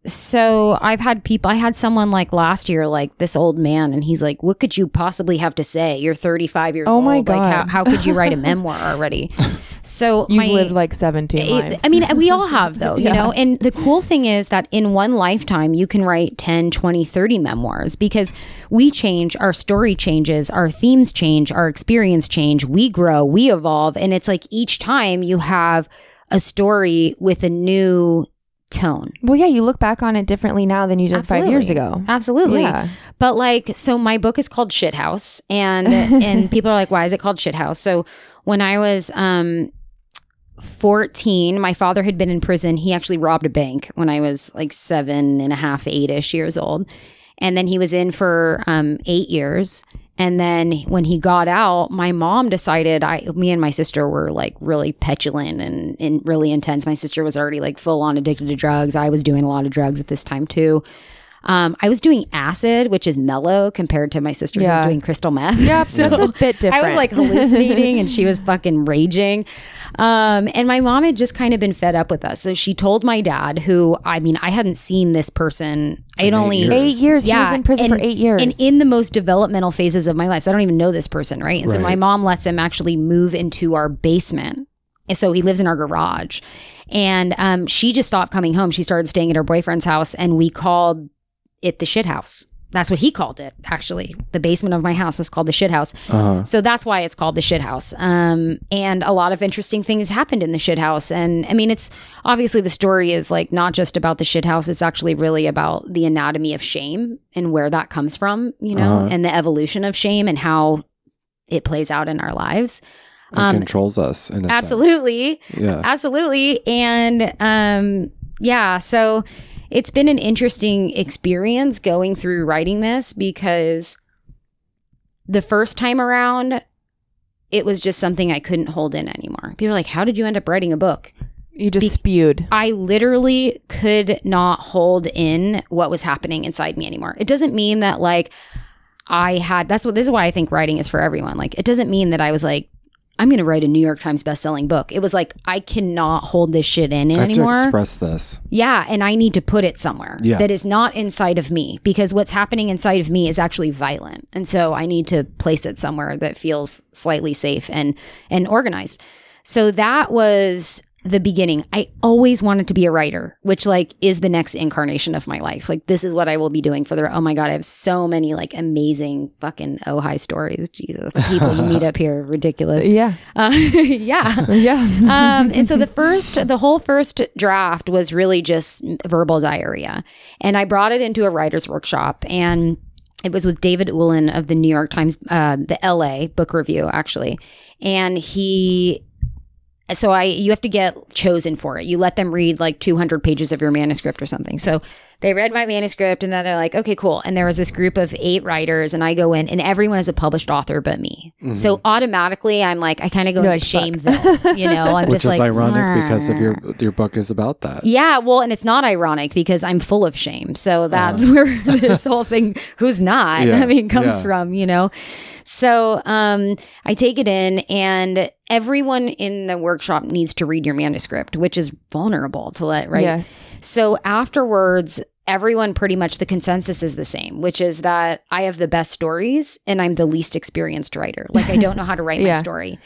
so I've had people I had someone like last year like this old man and he's like what could you possibly have to say? You're 35 years Oh old. my Like how God. how could you write a <laughs> memoir already? So you've my lived like 17 It- lives I mean, we all have though, you <laughs> Yeah. know. And the cool thing is that in one lifetime you can write 10, 20, 30 memoirs because we change, our story changes, our themes change, our experience change, we grow, we evolve, and it's like each time you have a story with a new tone. well yeah you look back on it differently now than you did five years ago Absolutely. yeah But like, so my book is called Shithouse, and <laughs> and people are like, why is it called Shithouse? So when I was um 14, my father had been in prison. He actually robbed a bank when I was like seven and a half, eight ish years old, and then he was in for um eight years. And then when he got out, my mom decided I me and my sister were like really petulant and, and really intense. My sister was already like full on addicted to drugs. I was doing a lot of drugs at this time too. Um, I was doing acid, which is mellow compared to my sister who was doing crystal meth. Yeah, <laughs> So that's a bit different. I was like hallucinating and she was <laughs> fucking raging. Um, and my mom had just kind of been fed up with us. So she told my dad, who, I mean, I hadn't seen this person. I had In eight only years. eight years. he was Yeah, in prison for eight years. and in the most developmental phases of my life. So I don't even know this person, right? And so my mom lets him actually move into our basement. And so he lives in our garage. And um, she just stopped coming home. She started staying at her boyfriend's house, and we called it the shit house. That's what he called it, actually. The basement of my house was called the shit house. Uh-huh. So that's why it's called the shit house. Um, and a lot of interesting things happened in the shit house. And I mean, it's obviously the story is like not just about the shit house. It's actually really about the anatomy of shame and where that comes from, you know, Uh-huh. and the evolution of shame and how it plays out in our lives. It Um, controls us. In a sense. Absolutely. Yeah. Absolutely. And um yeah, so it's been an interesting experience going through writing this because the first time around it was just something I couldn't hold in anymore. People are like, "How did you end up writing a book?" you just be- spewed. I literally could not hold in what was happening inside me anymore. It doesn't mean that like I had that's what this is why I think writing is for everyone. Like it doesn't mean that I was like I'm going to write a New York Times best-selling book. It was like I cannot hold this shit in anymore. I have anymore. to express this. yeah, and I need to put it somewhere Yeah. that is not inside of me because what's happening inside of me is actually violent. And so I need to place it somewhere that feels slightly safe and and organized. So that was the beginning. I always wanted to be a writer, which like is the next incarnation of my life. Like this is what I will be doing for the oh my god, I have so many like amazing fucking hi stories. Jesus. The people you meet up here ridiculous. <laughs> Yeah. Uh, <laughs> yeah <laughs> Yeah. um, and so the first, the whole first draft was really just verbal diarrhea. And I brought it into a writer's workshop and it was with David Ulin of the New York Times, uh, the LA book review, actually. And he, so I, you have to get chosen for it. You let them read like 200 pages of your manuscript or something. So they read my manuscript and then they're like, okay, cool. And there was this group of eight writers and I go in and everyone is a published author but me. Mm-hmm. So automatically I'm like, I kind of go You're into like, fuck. shameville, you know, I'm <laughs> Which just is like, ironic because of your your book is about that. yeah, well, and it's not ironic because I'm full of shame. So that's Uh-huh. <laughs> where this whole thing, who's not, Yeah, I mean, comes yeah. from, you know? So um, I take it in, and everyone in the workshop needs to read your manuscript, which is vulnerable to let, right? Yes. So afterwards, everyone pretty much the consensus is the same, which is that I have the best stories and I'm the least experienced writer. Like I don't know how to write my <laughs> story.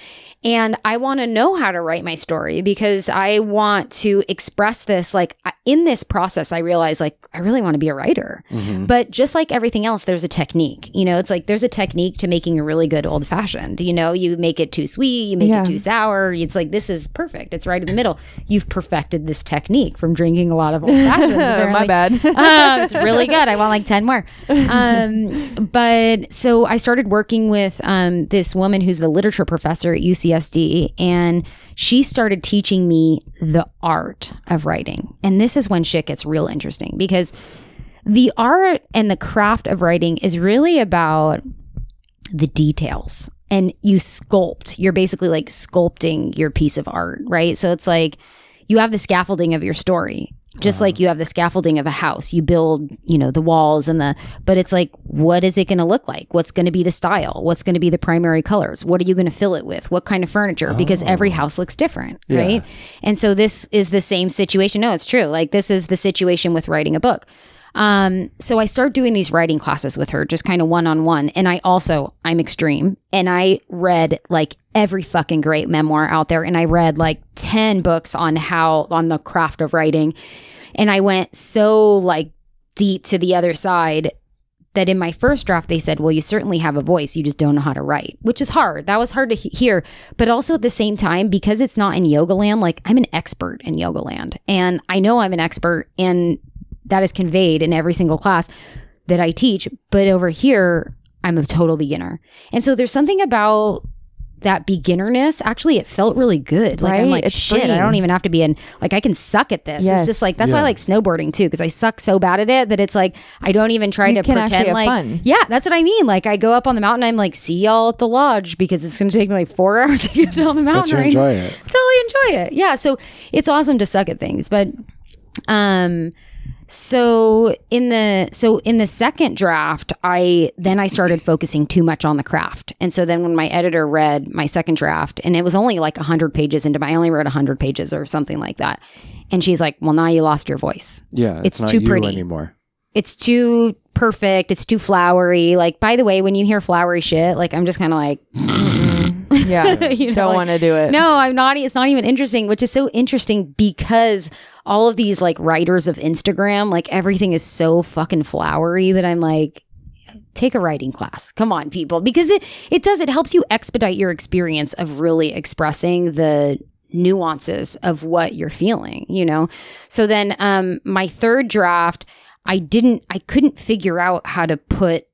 And I want to know how to write my story because I want to express this. Like in this process, I realize like I really want to be a writer. Mhm. But just like everything else, there's a technique. You know, it's like there's a technique to making a really good old fashioned. You know, you make it too sweet, you make Yeah. it too sour. It's like this is perfect. It's right in the middle. You've perfected this technique from drinking a lot of old fashions. <laughs> My bad. uh, <laughs> it's really good. I want like 10 more. Um, but so I started working with um, this woman who's the literature professor at UCSD, and she started teaching me the art of writing. And this is when shit gets real interesting because the art and the craft of writing is really about the details. And you sculpt. You're basically like sculpting your piece of art right? So it's like you have the scaffolding of your story just like uh-huh. you have the scaffolding of a house you build you know the walls and the but it's like what is it going to look like? What's going to be the style? What's going to be the primary colors? What are you going to fill it with? What kind of furniture? Because every oh. house looks different Yeah. right? And so this is the same situation. No it's true. Like this is the situation with writing a book um, so I start doing these writing classes with her, just kind of one on one. And I also, I'm extreme and I read like every fucking great memoir out there. And I read like 10 books on how, on the craft of writing. And I went so like deep to the other side that in my first draft, they said, well, you certainly have a voice. You just don't know how to write, which is hard. That was hard to he- hear. But also at the same time, because it's not in yoga land, like I'm an expert in yoga land. And I know I'm an expert and that is conveyed in every single class that I teach. But over here, I'm a total beginner. And so there's something about that beginnerness. Actually, it felt really good. Like I'm Right? like, It's shit, I don't even have to be in, like, I can suck at this. Yes. It's just like, that's why I like snowboarding too, because I suck so bad at it that it's like, I don't even try You to can pretend like, fun. yeah, that's what I mean. Like, I go up on the mountain, I'm like, see y'all at the lodge because it's going to take me like four <laughs> hours to get down the But mountain. you enjoy it. totally enjoy it. Yeah. So it's awesome to suck at things. But um So in the so in the second draft, I then I started focusing too much on the craft, and so then when my editor read my second draft, and it was only like hundred pages into my, I only wrote hundred pages or something like that, and she's like, "Well, now you lost your voice. Yeah, It's it's, not too you pretty. anymore. It's too perfect. It's too flowery. Like, by the way, when you hear flowery shit, like I'm just kind of like, <laughs> Yeah. <laughs> You know, Don't like- want to do it. no, I'm not. It's not even interesting, which is so interesting because all of these like writers of Instagram, like everything is so fucking flowery that I'm like, take a writing class. Come on, people, because it it does. It helps you expedite your experience of really expressing the nuances of what you're feeling. You know. So then, um, my third draft, I didn't. I couldn't figure out how to put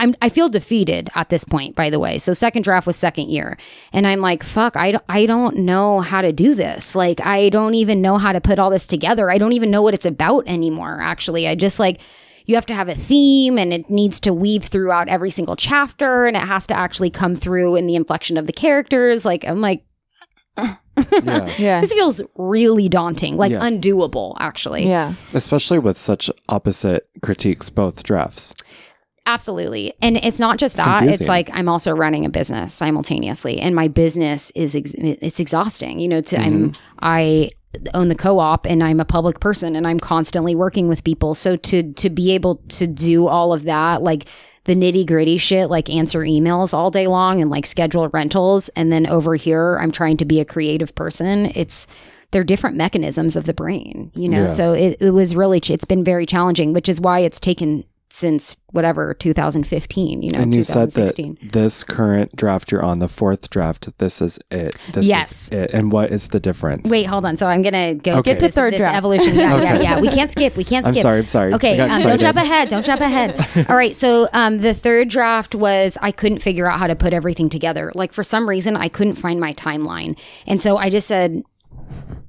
I'm, I feel defeated at this point, by the way. So second draft was second year. And I'm like, fuck, I don't, I don't know how to do this. Like, I don't even know how to put all this together. I don't even know what it's about anymore, actually. I just like, you have to have a theme and it needs to weave throughout every single chapter and it has to actually come through in the inflection of the characters. Like, I'm like, Yeah. <laughs> Yeah. this feels really daunting, like Yeah. undoable, actually. Yeah. Especially with such opposite critiques, both drafts. Absolutely. And it's not just It's that. It's like I'm also running a business simultaneously and my business is ex- it's exhausting. You know, to I'm mm-hmm. I own the co-op and I'm a public person and I'm constantly working with people. So to to be able to do all of that like the nitty gritty shit, like answer emails all day long and like schedule rentals. And then over here, I'm trying to be a creative person. It's, they're different mechanisms of the brain, you know? Yeah. So it, it was really, ch- it's been very challenging, which is why it's taken since whatever 2015, you know, and you said that this current draft you're on, the fourth draft, this is it. This Yes. is it. And what is the difference? Wait, hold on. So I'm gonna go Okay. Get to this, third this draft. evolution. Yeah, yeah, Okay. yeah. We can't skip. We can't skip I'm skip. sorry. I'm sorry. Okay, um, don't excited. jump ahead. Don't jump ahead. <laughs> All right, so um, the third draft was I couldn't figure out how to put everything together. Like for some reason, I couldn't find my timeline, and so I just said,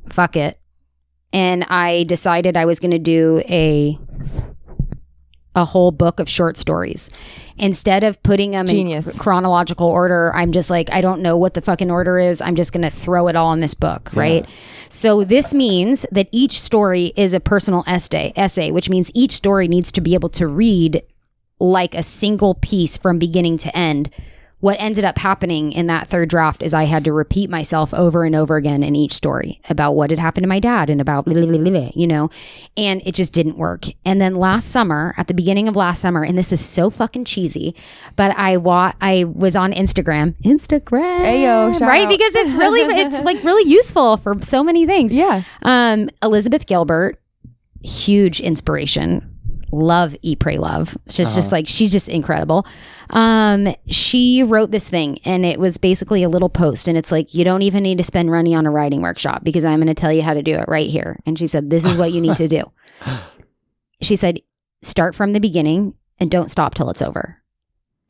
"Fuck it," and I decided I was going to do a a whole book of short stories instead of putting them Genius. in chronological order. I'm just like, I don't know what the fucking order is. I'm just going to throw it all in this book, right? So this means that each story is a personal essay, essay, which means each story needs to be able to read like a single piece from beginning to end. What ended up happening in that third draft is I had to repeat myself over and over again in each story about what had happened to my dad and about, you know, and it just didn't work. And then last summer, at the beginning of last summer, and this is so fucking cheesy, but I wa- I was on Instagram, Instagram, Ayo, right? out. Because it's really, it's <laughs> like really useful for so many things. Yeah. Um, Elizabeth Gilbert, huge inspiration. Love Eat Pray Love. She's just like she's just incredible. Um, she wrote this thing and it was basically a little post and it's like you don't even need to spend money on a writing workshop because I'm going to tell you how to do it right here. And she said this is what you need to do. <laughs> She said start from the beginning and don't stop till it's over.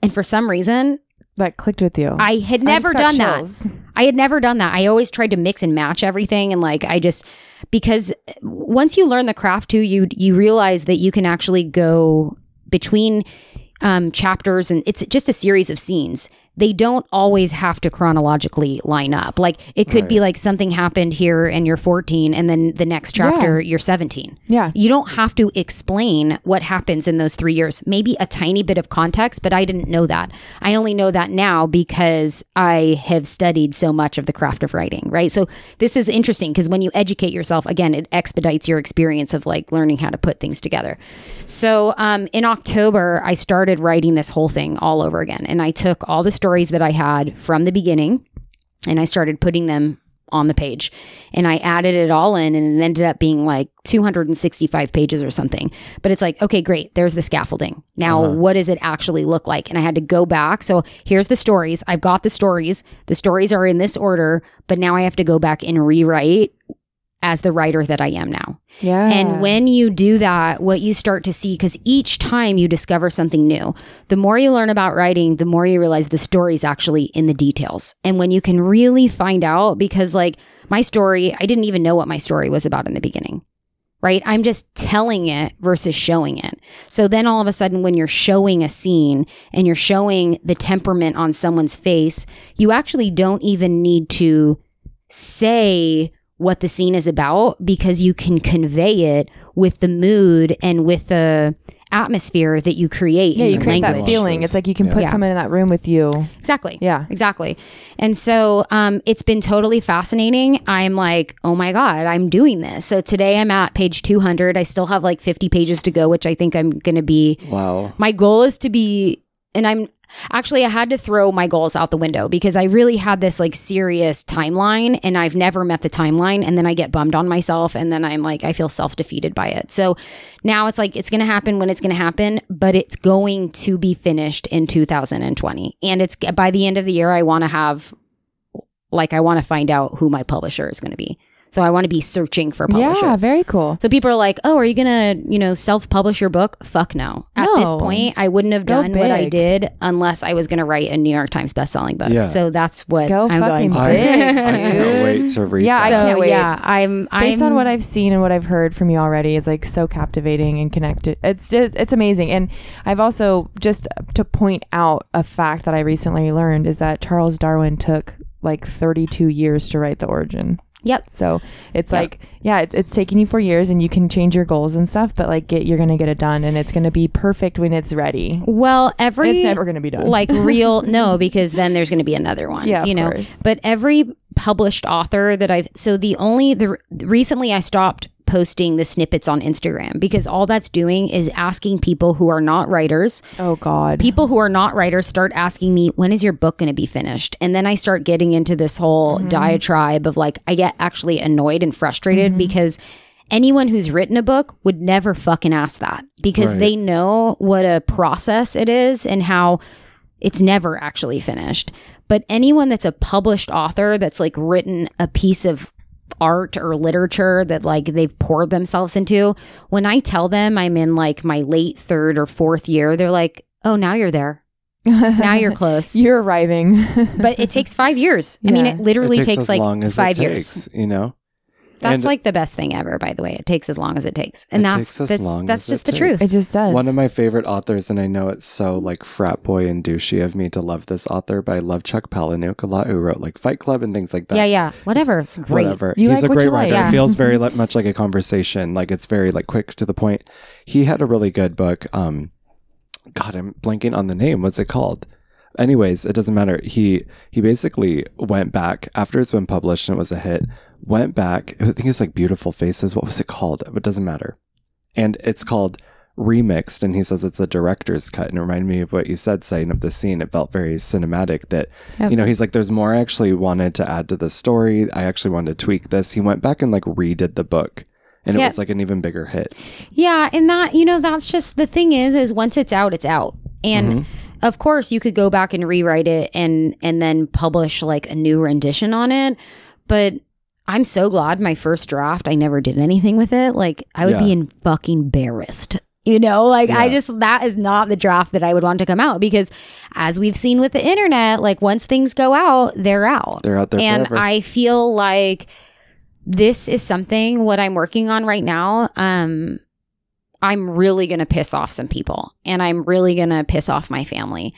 And for some reason, That clicked with you. I had never just got done that. I had never done that. I always tried to mix and match everything and like I just because once you learn the craft too, you you realize that you can actually go between um, chapters and it's just a series of scenes. They don't always have to chronologically line up. Like it could be like something happened here and you're 14 and then the next chapter you're 17. Yeah. You don't have to explain what happens in those three years. Maybe a tiny bit of context, but I didn't know that. I only know that now because I have studied so much of the craft of writing, right? So this is interesting because when you educate yourself, again, it expedites your experience of like learning how to put things together. So um, in October, I started writing this whole thing all over again. And I took all the stories that I had from the beginning and I started putting them on the page and I added it all in and it ended up being like 265 pages or something. But it's like, okay, great. There's the scaffolding. Now, uh-huh. what does it actually look like? And I had to go back. So here's the stories. I've got the stories. The stories are in this order, but now I have to go back and rewrite as the writer that I am now. Yeah. And when you do that, what you start to see, because each time you discover something new, the more you learn about writing, the more you realize the story's actually in the details. And when you can really find out, because like my story, I didn't even know what my story was about in the beginning. Right? I'm just telling it versus showing it. So then all of a sudden, when you're showing a scene and you're showing the temperament on someone's face, you actually don't even need to say what the scene is about because you can convey it with the mood and with the atmosphere that you create. Yeah, in you your create that feeling. It's like you can Yeah. put Yeah. someone in that room with you. Exactly. Yeah. Exactly. And so um, it's been totally fascinating. I'm like, oh my God, I'm doing this. So today I'm at page 200. I still have like 50 pages to go, which I think I'm going to be. Wow. My goal is to be, and I'm actually, I had to throw my goals out the window because I really had this like serious timeline and I've never met the timeline. And then I get bummed on myself. And then I'm like, I feel self defeated by it. So now it's like, it's going to happen when it's going to happen, but it's going to be finished in 2020. And it's by the end of the year, I want to have, like, I want to find out who my publisher is going to be. So I want to be searching for publishers. Yeah, very cool. So people are like, "Oh, are you gonna, you know, self-publish your book?" Fuck no. At this point, I wouldn't have Go done what I did unless I was gonna write a New York Times best-selling book. Yeah. So that's what Go I'm fucking going. I, big, <laughs> I can't wait to read Yeah, I that. so can't wait. yeah, I'm Based I'm, based on what I've seen and what I've heard from you already, it's like so captivating and connected. It's just it's amazing. And I've also just to point out a fact that I recently learned is that Charles Darwin took like 32 years to write The Origin. Yep. So it's Yep. like, yeah, it, it's taking you four years, and you can change your goals and stuff, but like, get you're gonna get it done, and it's gonna be perfect when it's ready. Well, every And it's never gonna be done. like <laughs> real no because then there's going to be another one Yeah, of you know course. but every published author that i've so the only the recently i stopped posting the snippets on instagram because all that's doing is asking people who are not writers. Oh God, people who are not writers start asking me when is your book going to be finished? And then i start getting into this whole mm-hmm. diatribe of like i get actually annoyed and frustrated mm-hmm. because anyone who's written a book would never fucking ask that because Right. they know what a process it is and how it's never actually finished. But anyone that's a published author that's like written a piece of art or literature that like they've poured themselves into. When i tell them i'm in like my late third or fourth year they're like oh now you're there. Now you're <laughs> close. You're arriving. but it takes five years. I mean it literally it takes, takes, as like long as five it years. You know, that's And like the best thing ever by the way it takes as long as it takes and It that's takes that's long that's just it the truth it just does. one of my favorite authors, and I know it's so like frat boy and douchey of me to love this author, but I love Chuck Palahniuk a lot, who wrote like Fight Club and things like that. yeah yeah whatever it's great Whatever. You He's like a great you like. writer. Yeah. It feels very <laughs> li- much like a conversation. Like it's very like quick to the point. He had a really good book. Um, God, I'm blanking on the name. What's it called? Anyways, it doesn't matter. He he basically went back after it's been published and it was a hit. Went back. I think it's like Beautiful Faces. What was it called? It doesn't matter. And it's called remixed and he says it's a director's cut and it reminded me of what you said saying of the scene it felt very cinematic that Yep. you know he's like there's more i actually wanted to add to the story i actually wanted to tweak this he went back and like redid the book and it was like an even bigger hit Yeah, and that you know that's just the thing is is once it's out, it's out. And mm-hmm. Of course, you could go back and rewrite it and and then publish like a new rendition on it, but I'm so glad my first draft I never did anything with it. Like I would be in fucking embarrassed. You know, like I just that is not the draft that I would want to come out because as we've seen with the internet, like once things go out, they're out they're out there and forever I feel like this is something what I'm working on right now. Um, I'm really gonna piss off some people, and I'm really gonna piss off my family.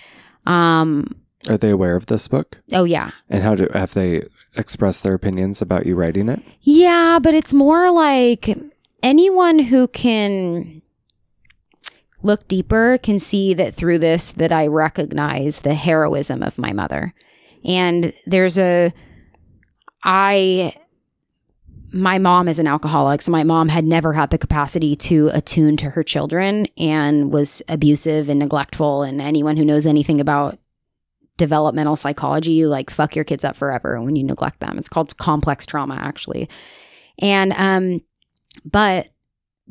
Um, are they aware of this book oh yeah, and how do have they expressed their opinions about you writing it yeah, but it's more like anyone who can look deeper can see that through this that I recognize the heroism of my mother. And there's a I my mom is an alcoholic, so my mom had never had the capacity to attune to her children and was abusive and neglectful. And anyone who knows anything about developmental psychology, you like fuck your kids up forever when you neglect them. It's called complex trauma, actually. And um, but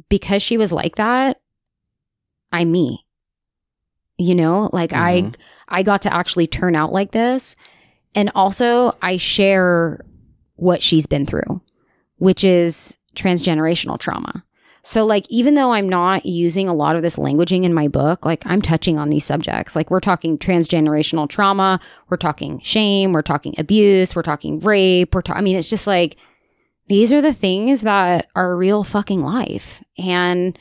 because she was like that, I'm me. You know, like I Mhm. I got to actually turn out like this. And also I share what she's been through, which is transgenerational trauma. So like even though I'm not using a lot of this languaging in my book, like I'm touching on these subjects. Like we're talking transgenerational trauma, we're talking shame, we're talking abuse, we're talking rape, we're ta- I mean it's just like these are the things that are real fucking life. And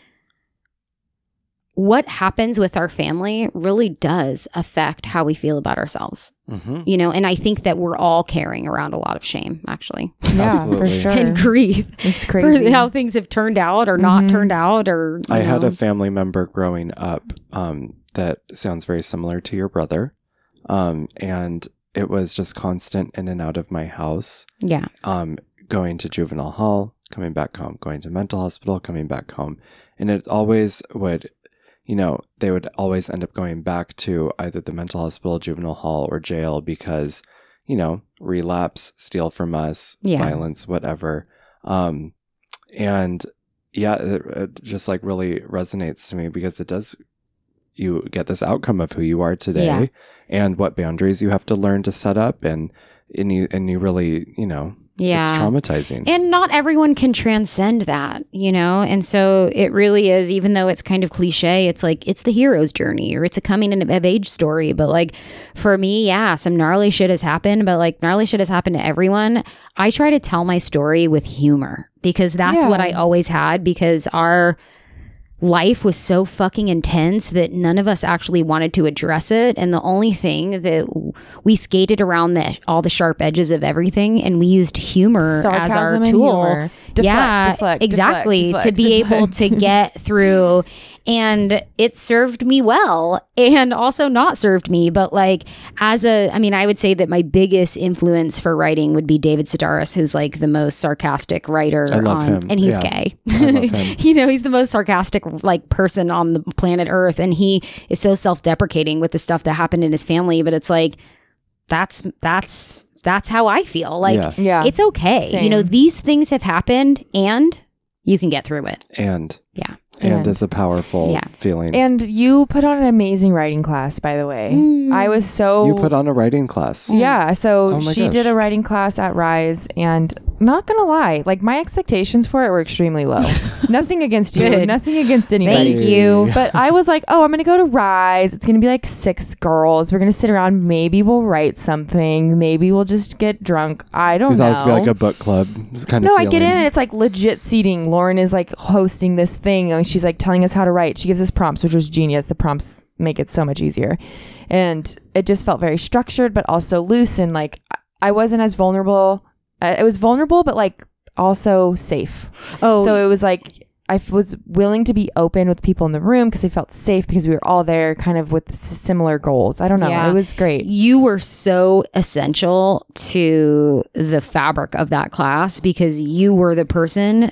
what happens with our family really does affect how we feel about ourselves. hmm You know, and I think that we're all carrying around a lot of shame, actually, Yeah, Absolutely. for sure. and grief it's for crazy. how things have turned out or not Mhm. turned out. Or you I had a family member growing up um, that sounds very similar to your brother. Um, and it was just constant in and out of my house, yeah, um, going to juvenile hall, coming back home, going to mental hospital, coming back home. And it always would, you know, they would always end up going back to either the mental hospital, juvenile hall, or jail because, you know, relapse, steal from us, Yeah. violence, whatever. Um, and yeah, it, it just like really resonates to me because it does. You get this outcome of who you are today, Yeah. and what boundaries you have to learn to set up, and and you and you really, you know, yeah. it's traumatizing. And not everyone can transcend that, you know? And so it really is, even though it's kind of cliche, it's like it's the hero's journey or it's a coming in- of age story. But like for me, yeah, some gnarly shit has happened, but like gnarly shit has happened to everyone. I try to tell my story with humor because that's Yeah. what I always had because our life was so fucking intense that none of us actually wanted to address it. And the only thing that we skated around the all the sharp edges of everything and we used humor as our tool. Deflect, yeah deflect, exactly. Deflect, to be able to <laughs> get through and it served me well and also not served me but like as a i mean i would say that my biggest influence for writing would be david sedaris who's like the most sarcastic writer I love on him. and he's Yeah. gay I love him. <laughs> you know he's the most sarcastic like person on the planet earth and he is so self-deprecating with the stuff that happened in his family but it's like that's that's that's how i feel like yeah, Yeah. it's okay you know these things have happened and you can get through it and Yeah. And, And- is a powerful Yeah. feeling. and you put on an amazing writing class, by the way. Mm. I was so you put on a writing class. Yeah, so Oh she gosh. did a writing class at Rise, and not gonna lie, like my expectations for it were extremely low. <laughs> nothing against you, Good. nothing against anybody. Thank you. But I was like, oh, I'm gonna go to Rise. It's gonna be like six girls. We're gonna sit around. Maybe we'll write something. Maybe we'll just get drunk. I don't You know. thought it was be like a book club kind no, of I get in and it's like legit seating. Lauren is like hosting this thing and she's like telling us how to write. She gives us prompts, which was genius. The prompts make it so much easier. And it just felt very structured, but also loose. And like I- wasn't as vulnerable. It was vulnerable, but like also safe. oh So it was like I f- was willing to be open with people in the room because they felt safe because we were all there kind of with s- similar goals. I don't know. Yeah. It was great. you were so essential to the fabric of that class because you were the person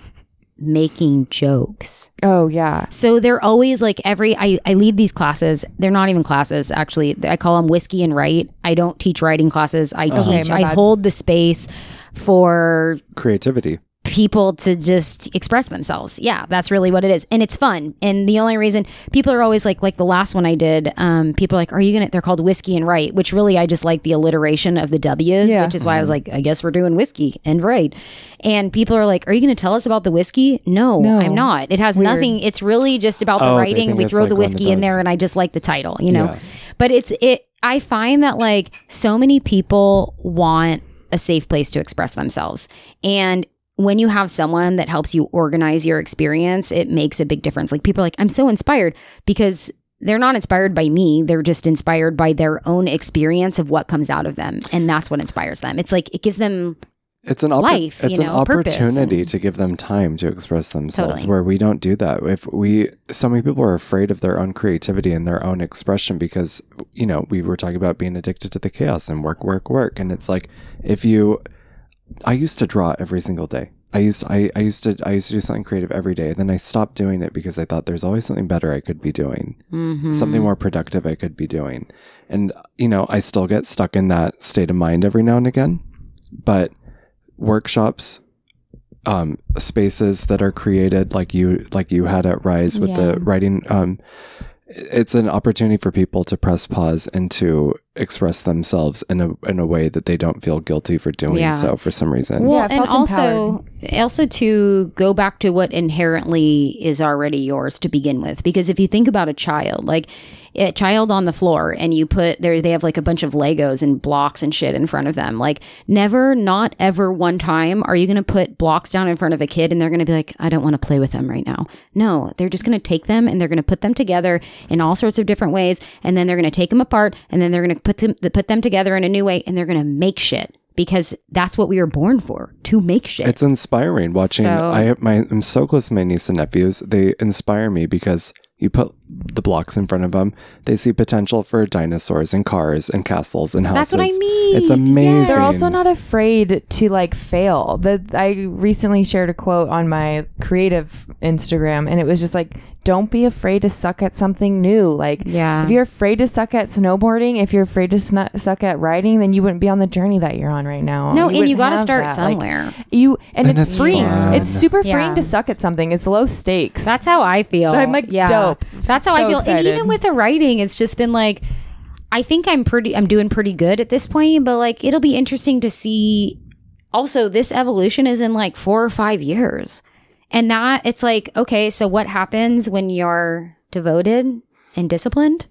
making jokes. Oh, yeah. So they're always like every I, I lead these classes. They're not even classes actually. I call them whiskey and write. I don't teach writing classes. I Okay, teach my I bad. hold the space for creativity. People to just express themselves. Yeah, that's really what it is. And it's fun. And the only reason people are always like, like the last one I did, um, people are like, are you going to, they're called whiskey and write, which really I just like the alliteration of the W's, Yeah. which is why I was like, I guess we're doing whiskey and write. And people are like, are you going to tell us about the whiskey? No, No. I'm not. It has Weird. nothing. It's really just about the Oh, writing we throw like the whiskey in there and I just like the title, you know? Yeah. But it's, it, I find that like so many people want a safe place to express themselves. And when you have someone that helps you organize your experience, it makes a big difference. Like people are like, I'm so inspired because they're not inspired by me. They're just inspired by their own experience of what comes out of them. And that's what inspires them. It's like it gives them It's an oppor- life, It's you know, purpose opportunity and- to give them time to express themselves. Totally. Where we don't do that. If we, so many people are afraid of their own creativity and their own expression because you know we were talking about being addicted to the chaos and work, work, work, and it's like if you, I used to draw every single day. I used I, I used to I used to do something creative every day. Then I stopped doing it because I thought there's always something better I could be doing. mm-hmm. something more productive I could be doing. And, you know, I still get stuck in that state of mind every now and again. But workshops, um, spaces that are created like you like you had at Rise with Yeah. the writing, um, it's an opportunity for people to press pause and to express themselves in a in a way that they don't feel guilty for doing Yeah. so for some reason. Well, Yeah, and felt also, also to go back to what inherently is already yours to begin with, because if you think about a child, like a child on the floor, and you put there, they have like a bunch of Legos and blocks and shit in front of them. Like, never, not ever, one time are you going to put blocks down in front of a kid, and they're going to be like, I don't want to play with them right now. No, they're just going to take them and they're going to put them together in all sorts of different ways, and then they're going to take them apart, and then they're going to put them put them together in a new way, and they're going to make shit because that's what we were born for to make shit. It's inspiring watching. So- I my I'm so close to my niece and nephews. They inspire me because you put the blocks in front of them. They see potential for dinosaurs and cars and castles and houses. That's what I mean. It's amazing. They're also not afraid to like fail. That I recently shared a quote on my creative Instagram, and it was just like, "Don't be afraid to suck at something new." Like, Yeah. if you're afraid to suck at snowboarding, if you're afraid to snu- suck at riding, then you wouldn't be on the journey that you're on right now. no, and you got to start that. Like, somewhere. you and, And it's, it's freeing. fun. It's super Yeah. freeing to suck at something. It's low stakes. That's how I feel. I'm, like, dope. That's how So I feel. excited. And even with the writing, it's just been like, I think I'm pretty, I'm doing pretty good at this point, but like, it'll be interesting to see. Also, this evolution is in like four or five years. And that it's like, okay, so what happens when you're devoted and disciplined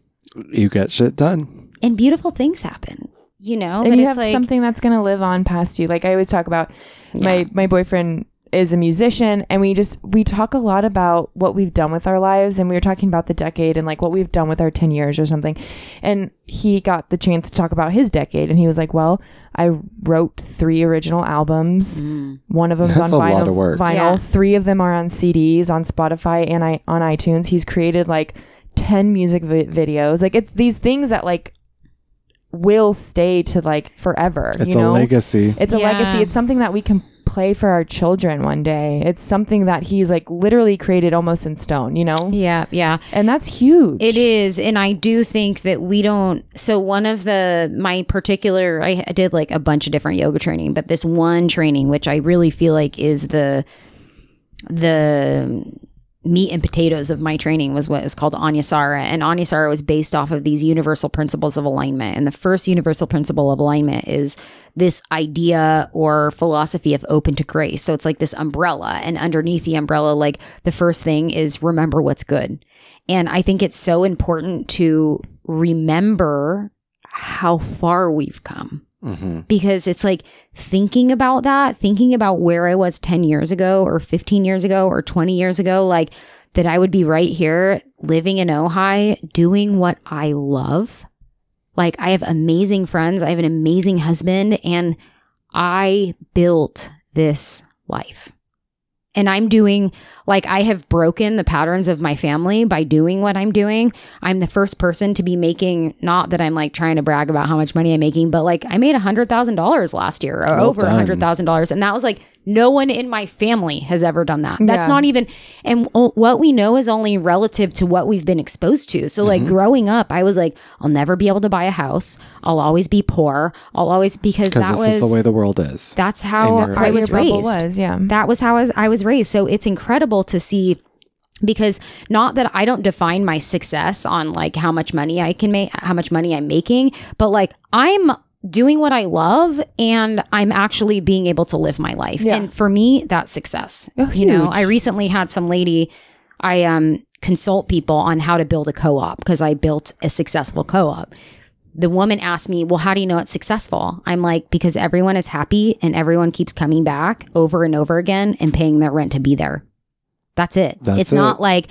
you get shit done. and beautiful things happen, you know? and But you it's have like, something that's going to live on past you like i always talk about Yeah. my my boyfriend is a musician and we just we talk a lot about what we've done with our lives and we were talking about the decade and like what we've done with our 10 years or something and he got the chance to talk about his decade and he was like well i wrote three original albums Mm. one of them's That's on a vinyl, lot of work. vinyl Yeah. three of them are on cds on spotify and i on itunes he's created like 10 music vi- videos like it's these things that like will stay to like forever It's you know a legacy. it's a Yeah. legacy it's something that we can play for our children one day it's something that he's like literally created almost in stone you know yeah, yeah. and that's huge It is, and I do think that we don't. So one of the my particular, I did like a bunch of different yoga training, but this one training, which I really feel like is the the meat and potatoes of my training was what is called Anusara. And Anusara was based off of these universal principles of alignment. And the first universal principle of alignment is this idea or philosophy of open to grace. So it's like this umbrella. And underneath the umbrella, like the first thing is remember what's good. And I think it's so important to remember how far we've come hmm because it's like thinking about that, thinking about where I was 10 years ago or 15 years ago or 20 years ago, like that I would be right here living in Ojai doing what I love. Like I have amazing friends, I have an amazing husband, and I built this life. And I'm doing like I have broken the patterns of my family by doing what I'm doing. I'm the first person to be making not that I'm like trying to brag about how much money I'm making, but like I made a hundred thousand dollars last year or Well over a hundred thousand dollars. And that was like no one in my family has ever done that. That's Yeah. not even and what we know is only relative to what we've been exposed to. So Mm-hmm. like growing up, I was like, I'll never be able to buy a house. I'll always be poor. I'll always because Because that this was is the way the world is. that's how And that's I was raised was yeah that was how I was, I was raised. So it's incredible to see because not that I don't define my success on like how much money I can make, how much money I'm making, but like I'm doing what I love and I'm actually being able to live my life. Yeah. And for me, that's success. Oh, You know. I recently had some lady I um consult people on how to build a co-op because I built a successful co-op the woman asked me, Well, how do you know it's successful? I'm like, Because everyone is happy and everyone keeps coming back over and over again and paying their rent to be there. That's it. That's it's not like,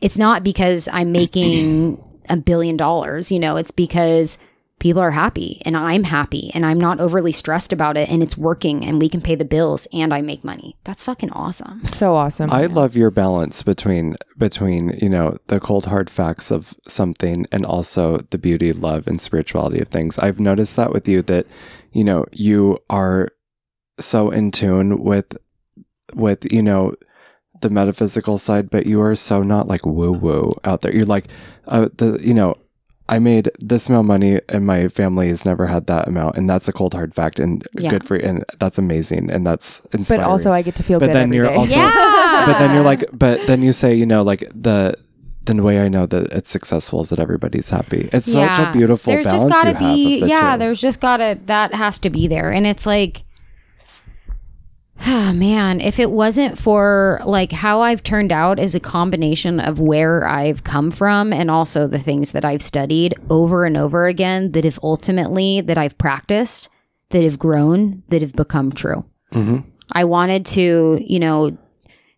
it's not because I'm making a billion dollars, you know, it's because people are happy and I'm happy and I'm not overly stressed about it and it's working and we can pay the bills and I make money. That's fucking awesome. so awesome I love your balance between between you know the cold hard facts of something and also the beauty, love, and spirituality of things. I've noticed that with you that you know you are so in tune with with you know the metaphysical side, but you are so not like woo woo out there. You're like uh, the you know. I made this amount of money and my family has never had that amount. And that's a cold hard fact and Yeah. good for you. And that's amazing. And that's inspiring. but also i get to feel But good then you're day. also- Yeah. but then you're like but then you say you know like the the way I know that it's successful is that everybody's happy. It's such a beautiful there's balance just gotta you be yeah two. there's just gotta that has to be there and it's like oh <sighs> man if it wasn't for like how i've turned out is a combination of where i've come from and also the things that i've studied over and over again that have ultimately that i've practiced that have grown that have become true Mhm. i wanted to you know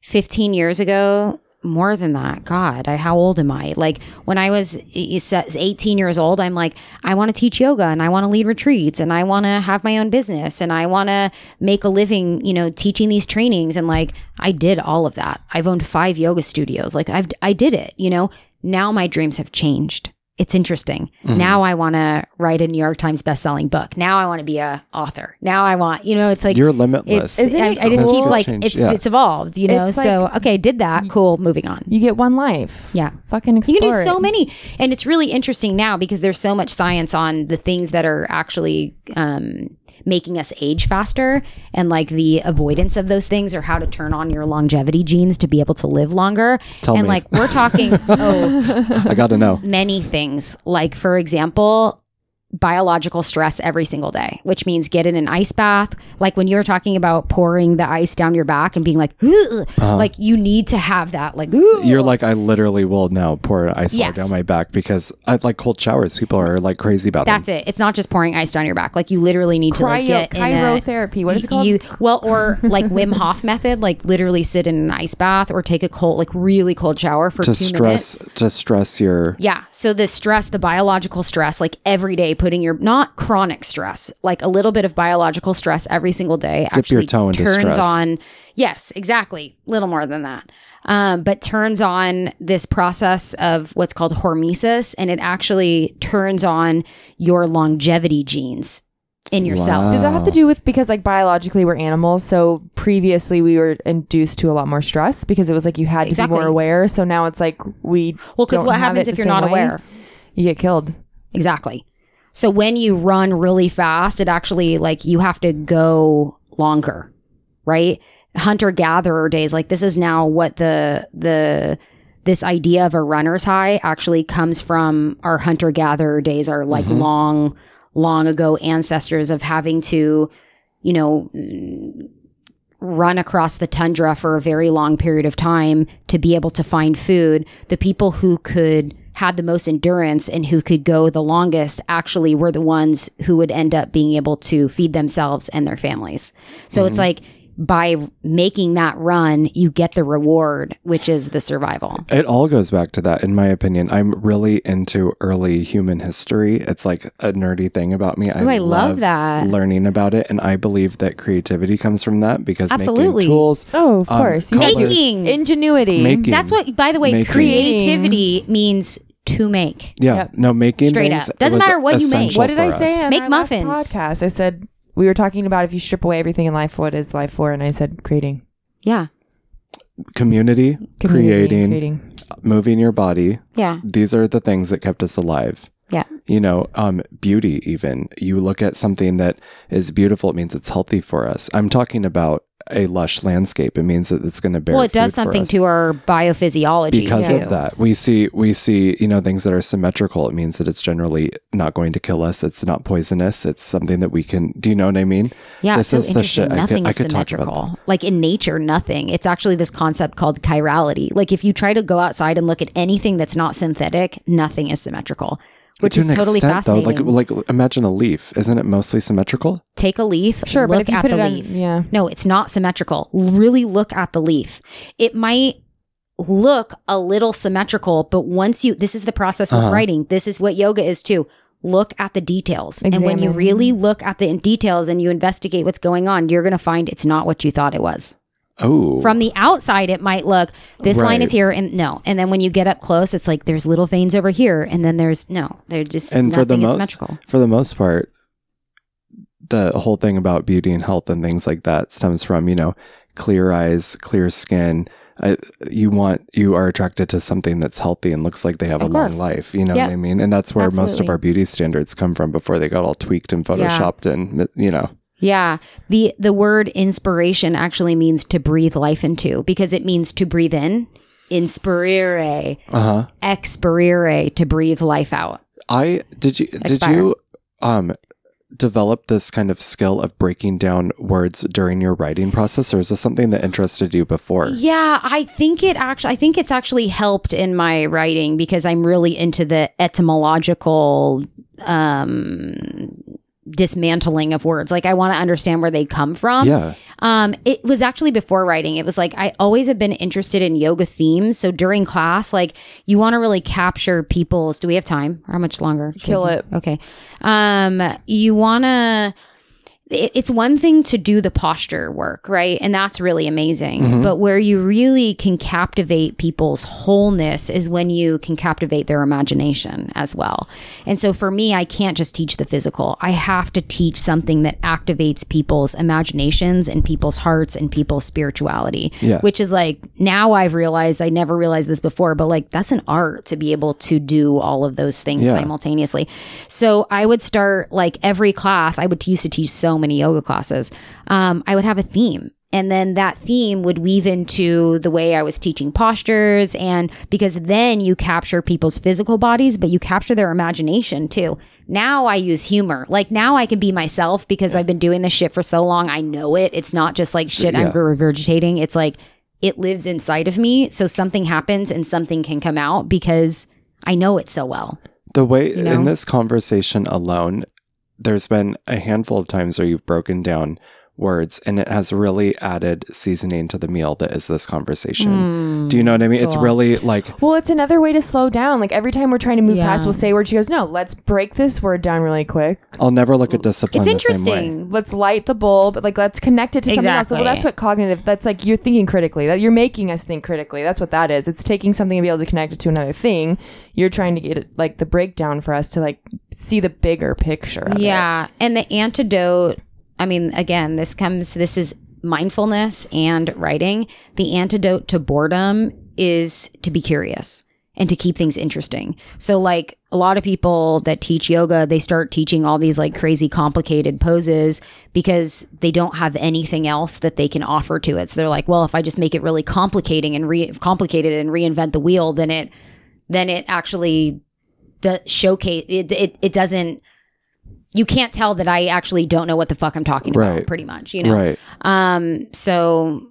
15 years ago more than that god I, how old am i? Like when i was e- e- 18 years old i'm like i want to teach yoga and i want to lead retreats and i want to have my own business and i want to make a living you know teaching these trainings. And like i did all of that. I've owned five yoga studios. Like i've i did it you know? Now my dreams have changed it's interesting now i want to write a new york times bestselling book now i want to be a author now i want you know it's like You're limitless. it's Isn't I, it I just keep like it's yeah. it's evolved, you know. It's so like- okay, did that, cool. Moving on. You get one life. Yeah. Fucking You can do so it. many, and it's really interesting now because there's so much science on the things that are actually um, making us age faster, and like the avoidance of those things, or how to turn on your longevity genes to be able to live longer. Tell and me. like we're talking, <laughs> oh, I got to know. many things. Like, for example, biological stress every single day, which means get in an ice bath. Like when you were talking about pouring the ice down your back and being like, "Ugh," uh-huh. like you need to have that. Like, "Ugh." You're like I literally will now pour ice Yes. down my back because I like cold showers. People are like crazy about that. That's them. it. It's not just pouring ice down your back. Like you literally need to like Cryo, get in a. What is it called? You well, or like Wim Hof method, like literally sit in an ice bath or take a cold, like really cold shower for To two stress, minutes. to stress your. Yeah. So the stress, the biological stress, like every day, putting your not chronic stress, like a little bit of biological stress every single day, your actually toe into turns stress. on. Yes, exactly. Little more than that. Um, but turns on this process of what's called hormesis, and it actually turns on your longevity genes in your Wow. cells. Does that have to do with because like biologically we're animals, so previously we were induced to a lot more stress because it was like you had to Exactly. be more aware. So now it's like we Well, because what happens if you're not way. aware? You get killed. Exactly. So when you run really fast, it actually like you have to go longer, right? Hunter gatherer days, like this is now what the the this idea of a runner's high actually comes from our hunter gatherer days, our like mm-hmm. long, long ago ancestors of having to, you know, run across the tundra for a very long period of time to be able to find food. The people who could had the most endurance and who could go the longest actually were the ones who would end up being able to feed themselves and their families. So it's mm-hmm. like by making that run, you get the reward, which is the survival. It all goes back to that, in my opinion. I'm really into early human history. It's like a nerdy thing about me. Ooh, I love that. Learning about it, and I believe that creativity comes from that because Absolutely. making tools, Oh, of Um, course. You colors- Making. ingenuity. making That's what, by the way, Making. creativity means to make. Yeah, Yep. no making Straight things up. Doesn't matter what you make. What did I for say us. Make our last muffins. podcast? I said we were talking about if you strip away everything in life, what is life for? And I said creating, Yeah. Community, Community, creating, creating. moving your body. Yeah. These are the things that kept us alive. Yeah. You know, um, beauty, even. You look at something that is beautiful, it means it's healthy for us. I'm talking about a lush landscape. It means that it's going to bear Well, it does something to our biophysiology. because too. of that we see we see you know things that are symmetrical it means that it's generally not going to kill us it's not poisonous it's something that we can do you know what i mean Yeah, This so is the shit. I could- Nothing I is could symmetrical. Like in nature, nothing. It's actually this concept called chirality. Like if you try to go outside and look at anything that's not synthetic, nothing is symmetrical, which to is an totally extent, though like like imagine a leaf isn't it mostly symmetrical Take a leaf, Sure, look but if you at put the it on, leaf. yeah. No, it's not symmetrical. Really look at the leaf. It might look a little symmetrical, but once you, this is the process of Uh-huh. writing. This is what yoga is too. Look at the details. And when you really look at the details and you investigate what's going on, you're going to find it's not what you thought it was. Oh From the outside, it might look, this line is here and no. And then when you get up close, it's like there's little veins over here. And then there's no, they're just, and for the most symmetrical. for the most part the whole thing about beauty and health and things like that stems from you know clear eyes clear skin I, you want you are attracted to something that's healthy and looks like they have Of a long life you know Yep. what i mean and that's where most of our beauty standards come from before they got all tweaked and photoshopped and you know Yeah. The the word inspiration actually means to breathe life into because it means to breathe in inspirere, Uh huh. expirere to breathe life out. I did you did you um develop this kind of skill of breaking down words during your writing process, or is this something that interested you before? Yeah, I think it actually I think it's actually helped in my writing because I'm really into the etymological um dismantling of words. Like I want to understand where they come from. Yeah. Um, it was actually before writing. It was like I always have been interested in yoga themes. So during class, like you want to really capture people's. Do we have time? How much longer? Kill it. Okay. Um, you want to. It, it's one thing to do the posture work, right? And that's really amazing. Mm-hmm. But where you really can captivate people's wholeness is when you can captivate their imagination as well. And so for me, I can't just teach the physical. I have to teach something that activates people's imaginations and people's hearts and people's spirituality. Yeah. Which is like now I've realized I never realized this before, but like that's an art to be able to do all of those things Yeah. simultaneously. So I would start like every class, I would used to teach so many yoga classes. Um, I would have a theme. And then that theme would weave into the way I was teaching postures. And because then you capture people's physical bodies, but you capture their imagination too. Now I use humor. Like now I can be myself because I've been doing this shit for so long. I know it. It's not just like shit I'm regurgitating. It's like it lives inside of me. So something happens and something can come out because I know it so well. The way You know? in this conversation alone, there's been a handful of times where you've broken down words and it has really added seasoning to the meal that is this conversation. Hmm. Do you know what I mean? It's really like Well, it's another way to slow down. Like every time we're trying to move Yeah. past, we'll say a word. She goes, "No, let's break this word down really quick. I'll never look at discipline It's the same way. interesting. Let's light the bulb. Like let's connect it to something else. Well, that's what cognitive. That's like you're thinking critically. That you're making us think critically. That's what that is. It's taking something to be able to connect it to another thing. You're trying to get it like the breakdown for us to like see the bigger picture. Of it. Yeah. And the antidote, I mean, again, this comes, this is mindfulness and writing. The antidote to boredom is to be curious and to keep things interesting. So, like a lot of people that teach yoga, they start teaching all these like crazy complicated poses because they don't have anything else that they can offer to it. So they're like, well, if I just make it really complicating and re- complicated and reinvent the wheel, then it then it actually do- showcase it, it. It doesn't. You can't tell that I actually don't know what the fuck I'm talking about. Right. Pretty much, you know. Right. Um. So,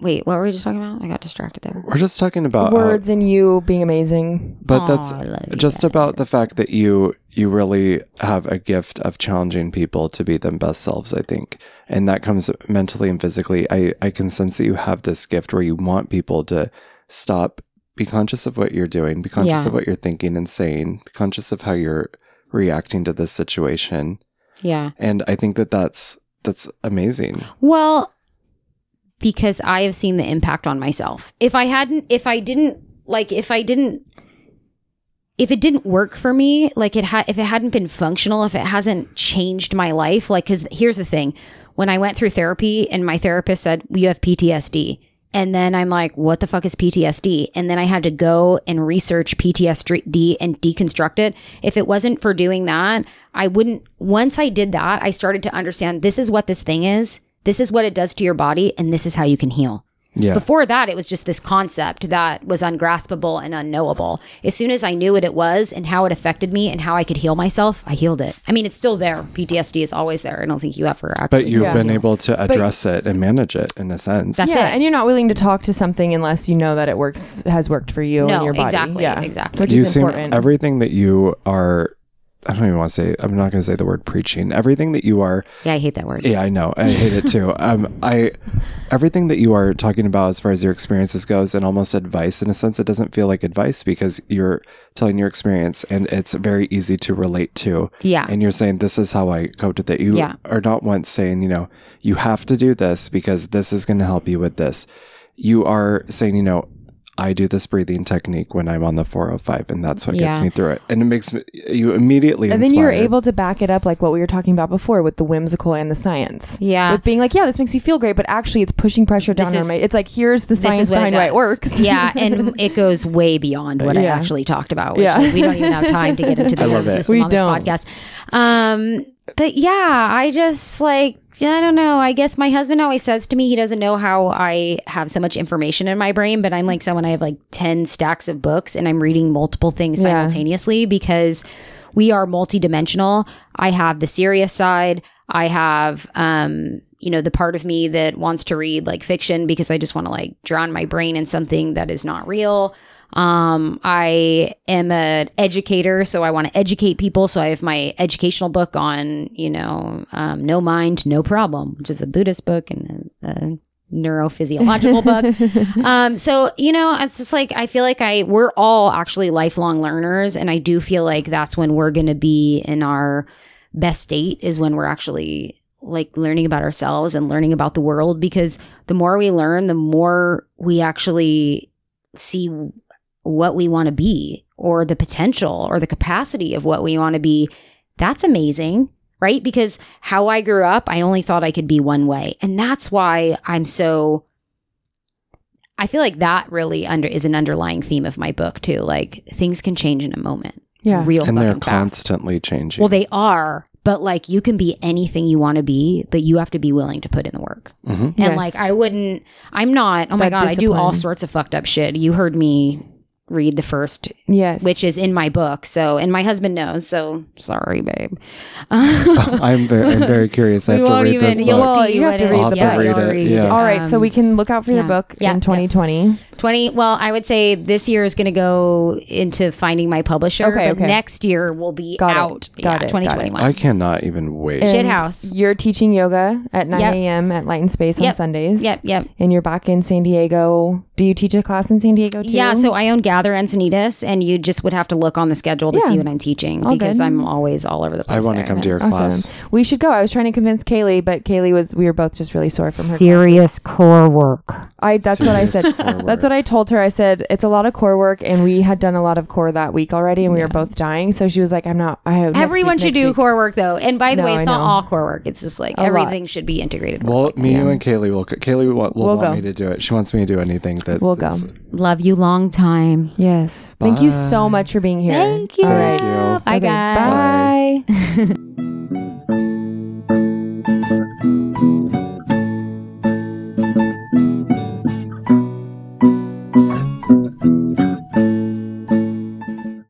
wait, what were we just talking about? I got distracted there. We're just talking about uh, words and you being amazing. but Aw, that's I love just about the fact that you you really have a gift of challenging people to be them best selves i think and that comes mentally and physically i i can sense that you have this gift where you want people to stop be conscious of what you're doing be conscious Yeah. of what you're thinking and saying be conscious of how you're reacting to this situation Yeah. and i think that that's that's amazing Well, because I have seen the impact on myself. If I hadn't, if I didn't, like, if I didn't, if it didn't work for me, like it had, if it hadn't been functional, if it hasn't changed my life, like, because here's the thing: when I went through therapy, and my therapist said you have PTSD. And then I'm like, what the fuck is PTSD? And then I had to go and research PTSD and deconstruct it. If it wasn't for doing that, I wouldn't. Once I did that, I started to understand this is what this thing is. This is what it does to your body, and this is how you can heal. Yeah Before that, it was just this concept that was ungraspable and unknowable. As soon as I knew what it was and how it affected me and how I could heal myself, I healed it. I mean, it's still there. PTSD is always there. I don't think you ever actually. but you've Yeah. been able to address it and manage it in a sense That's yeah, it. and you're not willing to talk to something unless you know that it works has worked for you No, and your body. exactly, Yeah, exactly. Which you is seem important. everything that you are i don't even want to say i'm not going to say the word preaching everything that you are yeah, I hate that word. yeah i know i hate it too <laughs> um i everything that you are talking about as far as your experiences goes and almost advice in a sense it doesn't feel like advice because you're telling your experience and it's very easy to relate to Yeah. and you're saying this is how i coped with it you Yeah. are not once saying you know you have to do this because this is going to help you with this you are saying you know I do this breathing technique when I'm on the 405, and that's what gets me through it. And it makes me, you immediately and then you're able to back it up like what we were talking about before with the whimsical and the science. Yeah. With being like, yeah, this makes me feel great, but actually it's pushing pressure down This on my it's like here's the science is what behind why it works. yeah, and <laughs> it goes way beyond what I actually talked about. Which Yeah. is- we don't even have time to get into <laughs> the I nervous system We on this don't. podcast. Um, but yeah, I just like I don't know. I guess my husband always says to me he doesn't know how I have so much information in my brain, but I'm like someone I have like 10 stacks of books and I'm reading multiple things Yeah. simultaneously because we are multidimensional. I have the serious side. I have um you know the part of me that wants to read like fiction because I just want to like drown my brain in something that is not real. Um, I am an educator, so I want to educate people. So I have my educational book on, you know, um, no mind, no problem, which is a Buddhist book and a, a neurophysiological book. <laughs> Um, so you know, it's just like I feel like I we're all actually lifelong learners, and I do feel like that's when we're going to be in our best state is when we're actually like learning about ourselves and learning about the world because the more we learn, the more we actually see what we want to be or the potential or the capacity of what we want to be. That's amazing, right? Because how I grew up, I only thought I could be one way. And that's why I'm so I feel like that really under is an underlying theme of my book too. Like things can change in a moment. Yeah. Real and they're fast. constantly changing. Well, they are, but like you can be anything you want to be, but you have to be willing to put in the work. Mhm. And Yes. like I wouldn't I'm not, oh my That god, I do all sorts of fucked up shit. You heard me read the first Yes. which is in my book. So and my husband knows, so sorry, babe. <laughs> I'm very, I'm very curious. I have to read even- this you'll book. Well, you have to it read is. the Yeah, book. you'll Read it, read. yeah. All right, so we can look out for your book Yeah, in 2020. 20 well i would say this year is going to go into finding my publisher Okay, but okay. next year will be Got it. out Got yeah, it, got it. 2021 I cannot even wait. And Shit house. You're teaching yoga at 9 Yep. a.m. at Light and Space on Sundays. yep yep And you're back in San Diego. Do you teach a class in San Diego too? yeah so i own gather encinitas and you just would have to look on the schedule to Yeah. see what i'm teaching All because good. i'm always all over the place I want to there. come to your Awesome. class. We should go. I was trying to convince Kaylee, but Kaylee was. We were both just really sore from her. serious core work. I. That's what I said. Serious core That's what I told her. I said it's a lot of core work, and we had done a lot of core that week already, and we were both dying. So she was like, "I'm not. I have next everyone week, should next do week." core work though and by the No, way it's I not know. all core work it's just like A lot. everything should be integrated with Well, like, me, yeah. you, and Kaylee will. Kaylee will, will We'll want go. me to do it. She wants me to do anything that We'll go. is- love you long time Yes. Bye. Thank you so much for being here. Thank you. All right. Thank you. Bye, okay, guys. Bye. bye. <laughs>